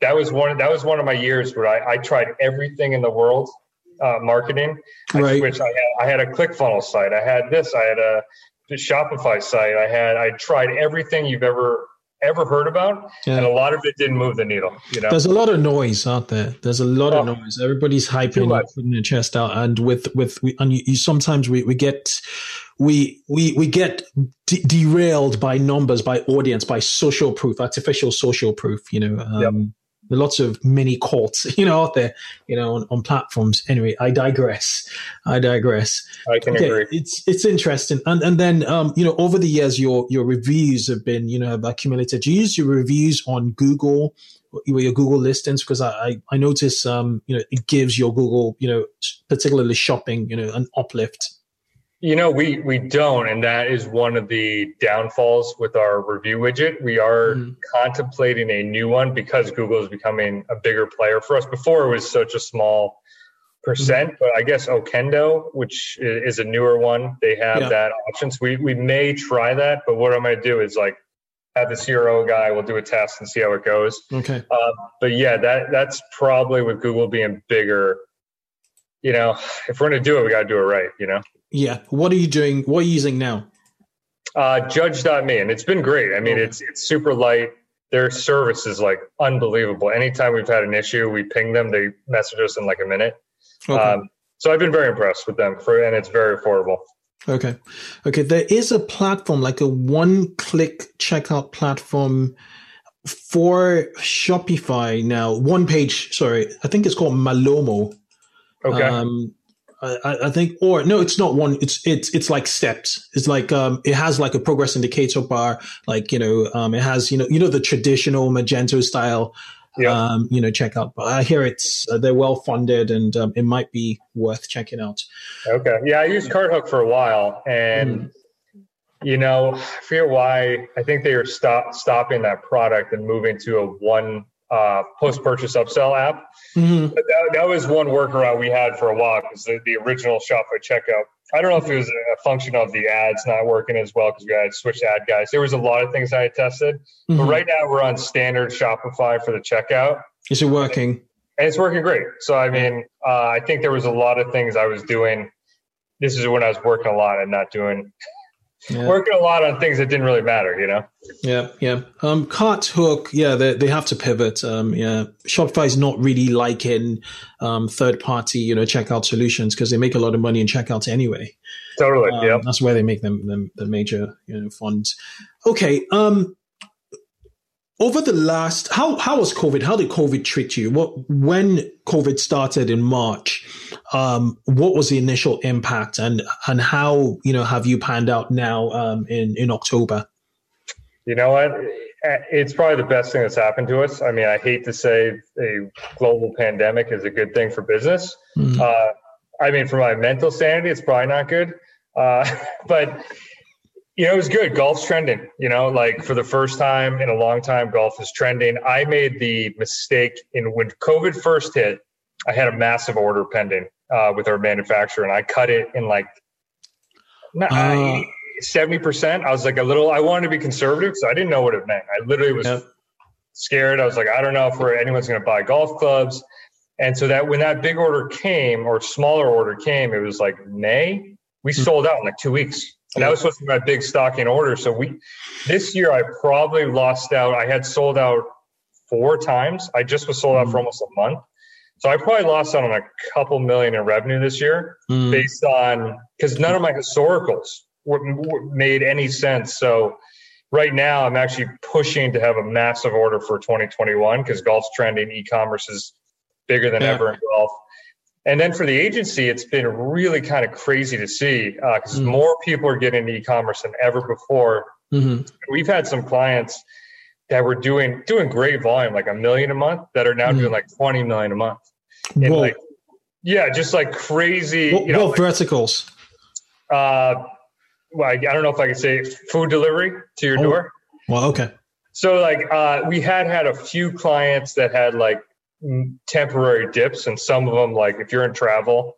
that was one. That was one of my years where I, I tried everything in the world uh, marketing. I right. switched. I had, I had a ClickFunnels site. I had this. I had a Shopify site. I had. I tried everything you've ever ever heard about, yeah. and a lot of it didn't move the needle. You know, there's a lot of noise out there. There's a lot oh, of noise. Everybody's hyping, putting their chest out, and with with we, and you, you, sometimes we we get we we we get de- derailed by numbers, by audience, by social proof, artificial social proof. You know. Um, yep lots of mini courts, you know, out there, you know, on, on platforms. Anyway, I digress. I digress. I can okay, agree. It's it's interesting, and and then um, you know, over the years, your your reviews have been you know have accumulated. Do you use your reviews on Google? your Google listings because I, I notice um you know it gives your Google you know particularly shopping you know an uplift you know, we we don't, and that is one of the downfalls with our review widget. We are mm-hmm. contemplating a new one because Google is becoming a bigger player for us. Before it was such a small percent, mm-hmm. but I guess Okendo, which is a newer one, they have yeah. that option. So we we may try that, but what I'm going to do is like have the CRO guy. We'll do a test and see how it goes. Okay. Um, but yeah, that that's probably with Google being bigger. You know, if we're going to do it, we got to do it right. You know. Yeah. What are you doing? What are you using now? Uh, Judge.me, and it's been great. I mean, okay. it's it's super light. Their service is like unbelievable. Anytime we've had an issue, we ping them. They message us in like a minute. Okay. Um, so I've been very impressed with them for, and it's very affordable. Okay. Okay. There is a platform, like a one click checkout platform for Shopify now. One page, sorry. I think it's called Malomo. Okay. Um, I, I, think, or no, it's not one. It's it's it's like steps. It's like um, it has like a progress indicator bar. Like you know, um, it has you know you know the traditional Magento style, yeah. um, you know, checkout. But I hear it's uh, they're well funded and um, it might be worth checking out. Okay, yeah, I used Carthook for a while, and mm. you know, I forget why. I think they are stop stopping that product and moving to a one uh, post purchase upsell app. Mm-hmm. But that, that, was one workaround we had for a while because the, the, original Shopify checkout. I don't know if it was a function of the ads not working as well because we had switched ad guys. There was a lot of things I had tested, mm-hmm. but right now we're on standard Shopify for the checkout. Is it working? And it's working great. So I mean, uh, I think there was a lot of things I was doing. This is when I was working a lot and not doing yeah. working a lot on things that didn't really matter, you know? Yeah, yeah. Um, Carthook, yeah, they, they have to pivot. Um, yeah, Shopify is not really liking um, third party, you know, checkout solutions because they make a lot of money in checkout anyway. Totally. Um, yeah. That's where they make them, them the major, you know, funds. Okay. Um, over the last how how was covid? How did covid treat you? What when covid started in march um, what was the initial impact and and how you know have you panned out now um, in in october? You know what? It's probably the best thing that's happened to us. I mean i hate to say a global pandemic is a good thing for business. Mm. uh, i mean for my mental sanity it's probably not good. Uh, but you know, it was good. Golf's trending. You know, like for the first time in a long time, golf is trending. I made the mistake in when COVID first hit. I had a massive order pending uh, with our manufacturer, and I cut it in like uh, seventy uh, percent. I was like a little. I wanted to be conservative, so I didn't know what it meant. I literally was yep. scared. I was like, I don't know if we're, anyone's going to buy golf clubs. And so that when that big order came or smaller order came, it was like May. We mm-hmm. sold out in like two weeks. And that was supposed to be my big stocking order. So we this year I probably lost out. I had sold out four times. I just was sold out for mm. almost a month. So I probably lost out on a couple million in revenue this year mm. based on because none of my historicals were, were made any sense. So right now I'm actually pushing to have a massive order for 2021 because golf's trending, e-commerce is bigger than yeah. ever in golf. And then for the agency, it's been really kind of crazy to see because uh, mm. more people are getting into e-commerce than ever before. Mm-hmm. We've had some clients that were doing doing great volume, like a million a month, that are now mm. doing like twenty million a month. And Whoa. like, yeah, just like crazy. What, you know, what like, verticals? Uh, well, I, I, don't know if I can say food delivery to your oh. door. Well, okay. So like, uh, we had had a few clients that had like temporary dips, and some of them, like if you're in travel,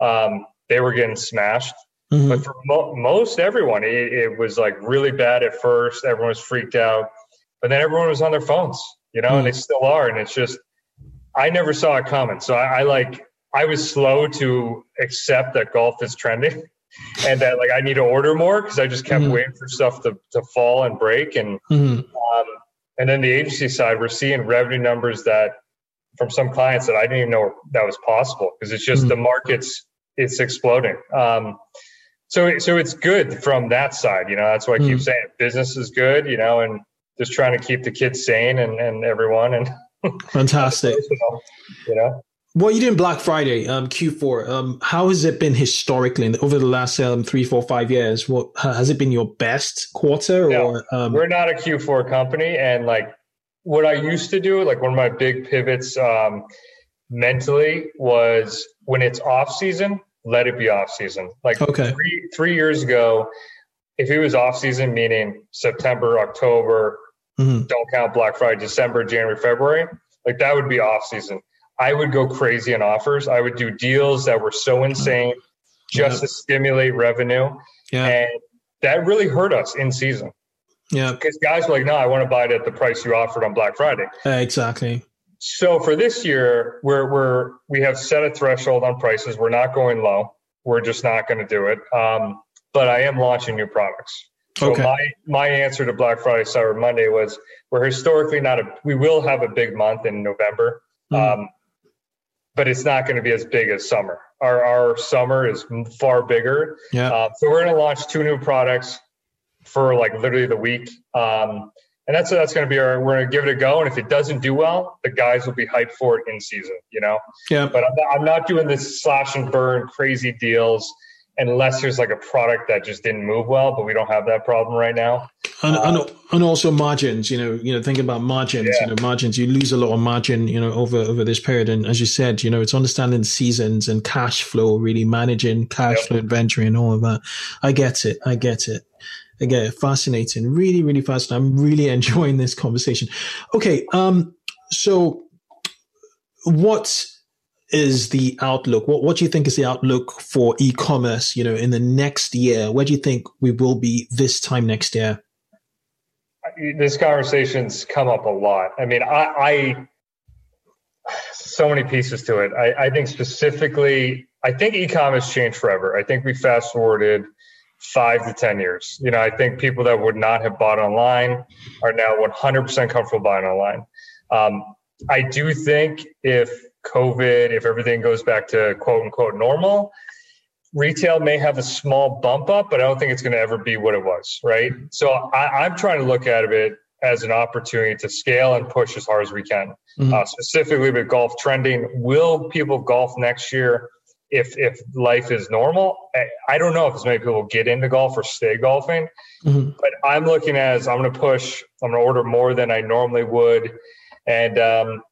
um, they were getting smashed. Mm-hmm. But for mo- most everyone, it, it, was like really bad at first. Everyone was freaked out, but then everyone was on their phones, you know, mm-hmm. and they still are. And it's just, I never saw it coming. So I, I like, I was slow to accept that golf is trending and that like I need to order more because I just kept mm-hmm. waiting for stuff to, to fall and break. And mm-hmm. um, and then the agency side, we're seeing revenue numbers that from some clients that I didn't even know that was possible because it's just mm-hmm. the market's it's exploding. Um, so so it's good from that side. You know, that's why I keep mm-hmm. saying business is good. You know, and just trying to keep the kids sane and and everyone and fantastic. you know. Well, you did Black Friday, um, Q4. Um, how has it been historically over the last um, three, four, five years? What has it been your best quarter? Or no, um, we're not a Q4 company, and like what I used to do, like one of my big pivots um, mentally was when it's off season, let it be off season. Like okay. three, three years ago, if it was off season, meaning September, October, mm-hmm. don't count Black Friday, December, January, February, like that would be off season. I would go crazy on offers. I would do deals that were so insane just to stimulate revenue. Yeah. And that really hurt us in season. Yeah. Because guys were like, no, I want to buy it at the price you offered on Black Friday. Uh, exactly. So for this year, we're, we're, we have set a threshold on prices. We're not going low. We're just not going to do it. Um, but I am launching new products. So okay. my, my answer to Black Friday, Cyber Monday was we're historically not a, we will have a big month in November. Mm. Um, but it's not going to be as big as summer. Our our summer is far bigger. Yeah. Uh, so we're going to launch two new products for like literally the week. Um, and that's that's going to be our. We're going to give it a go, and if it doesn't do well, the guys will be hyped for it in season. You know. Yeah. But I'm not, I'm not doing this slash and burn crazy deals unless there's like a product that just didn't move well, but we don't have that problem right now. And, and, and, also margins, you know, you know, thinking about margins, yeah. you know, margins, you lose a lot of margin, you know, over, over this period. And as you said, you know, it's understanding seasons and cash flow, really managing cash yep. flow inventory and all of that. I get it. I get it. Again, fascinating. Really, really fascinating. I'm really enjoying this conversation. Okay. Um, so what is the outlook? What, what do you think is the outlook for e-commerce, you know, in the next year? Where do you think we will be this time next year? This conversation's come up a lot. I mean, I, I so many pieces to it. I, I think specifically, I think e-commerce changed forever. I think we fast forwarded five to 10 years. You know, I think people that would not have bought online are now 100% comfortable buying online. Um, I do think if COVID, if everything goes back to quote unquote normal, retail may have a small bump up, but I don't think it's going to ever be what it was, right? So I, am trying to look at it as an opportunity to scale and push as hard as we can. Mm-hmm. Uh, specifically with golf trending, will people golf next year? If if life is normal, I, I don't know if as many people get into golf or stay golfing, mm-hmm. but I'm looking as I'm going to push. I'm going to order more than I normally would, and um,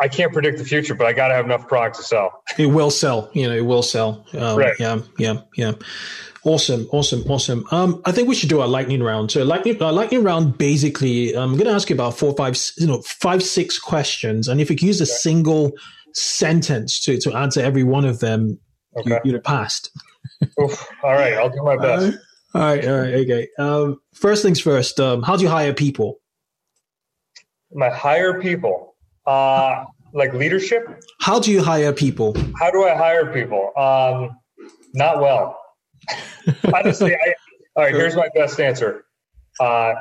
I can't predict the future, but I got to have enough product to sell. It will sell. You know, it will sell. Um, right. Yeah. Yeah. Yeah. Awesome, awesome, awesome. Um, I think we should do a lightning round. So, lightning, lightning round. Basically, I'm going to ask you about four, five, you know, five, six questions, and if you could use a okay. single sentence to to answer every one of them, okay. you, you'd have passed. Oof. All right, I'll do my best. All right, all right, okay. Um, first things first. Um, how do you hire people? My hire people. Uh, like leadership. How do you hire people? How do I hire people? Um, not well. Honestly, I, all right. Here's my best answer. Uh,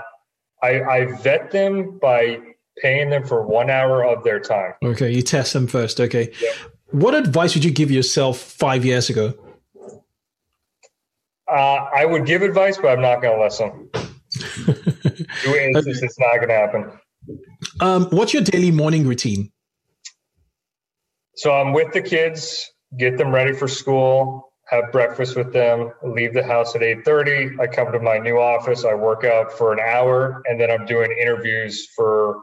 I, I vet them by paying them for one hour of their time. Okay, you test them first. Okay. What advice would you give yourself five years ago? Uh, I would give advice, but I'm not going to listen. it's, just, it's not going to happen. Um, what's your daily morning routine? So I'm with the kids, get them ready for school, have breakfast with them, leave the house at 8:30. I come to my new office, I work out for an hour, and then I'm doing interviews for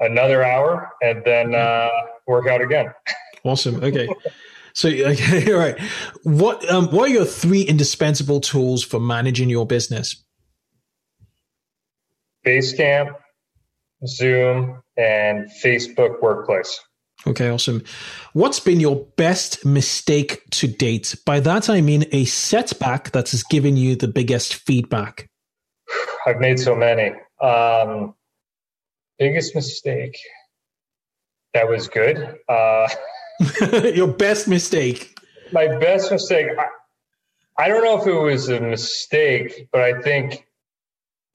another hour, and then uh, work out again. Awesome. Okay. So okay, all right. What um, what are your three indispensable tools for managing your business? Basecamp, Zoom, and Facebook Workplace. Okay, awesome. What's been your best mistake to date? By that I mean a setback that has given you the biggest feedback. I've made so many. Um, biggest mistake. That was good. Uh, your best mistake. My best mistake. I, I don't know if it was a mistake, but I think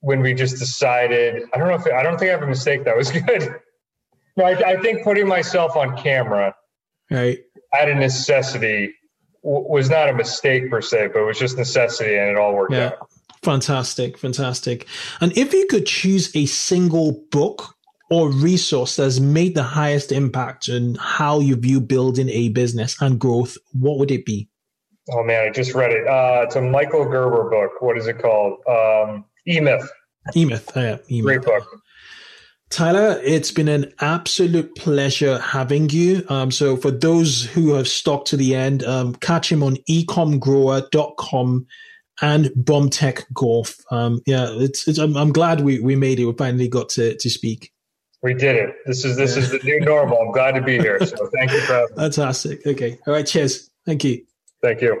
when we just decided, I don't know if it, I don't think I have a mistake that was good. No, I, I, think putting myself on camera, right, out of necessity, w- was not a mistake per se, but it was just necessity, and it all worked yeah. out. Fantastic, fantastic. And if you could choose a single book or resource that's made the highest impact on how you view building a business and growth, what would it be? Oh man, I just read it. Uh, it's a Michael Gerber book. What is it called? Um, E Myth. E Myth. Yeah, E-Myth. Great book. Tyler, it's been an absolute pleasure having you. Um, so for those who have stuck to the end, um, catch him on ecomgrower.com and BombTech Golf. Um, yeah, it's, it's I'm, I'm, glad we, we made it. We finally got to, to speak. We did it. This is this yeah. is the new normal. I'm glad to be here. So thank you for having me. Fantastic. Okay. All right. Cheers. Thank you. Thank you.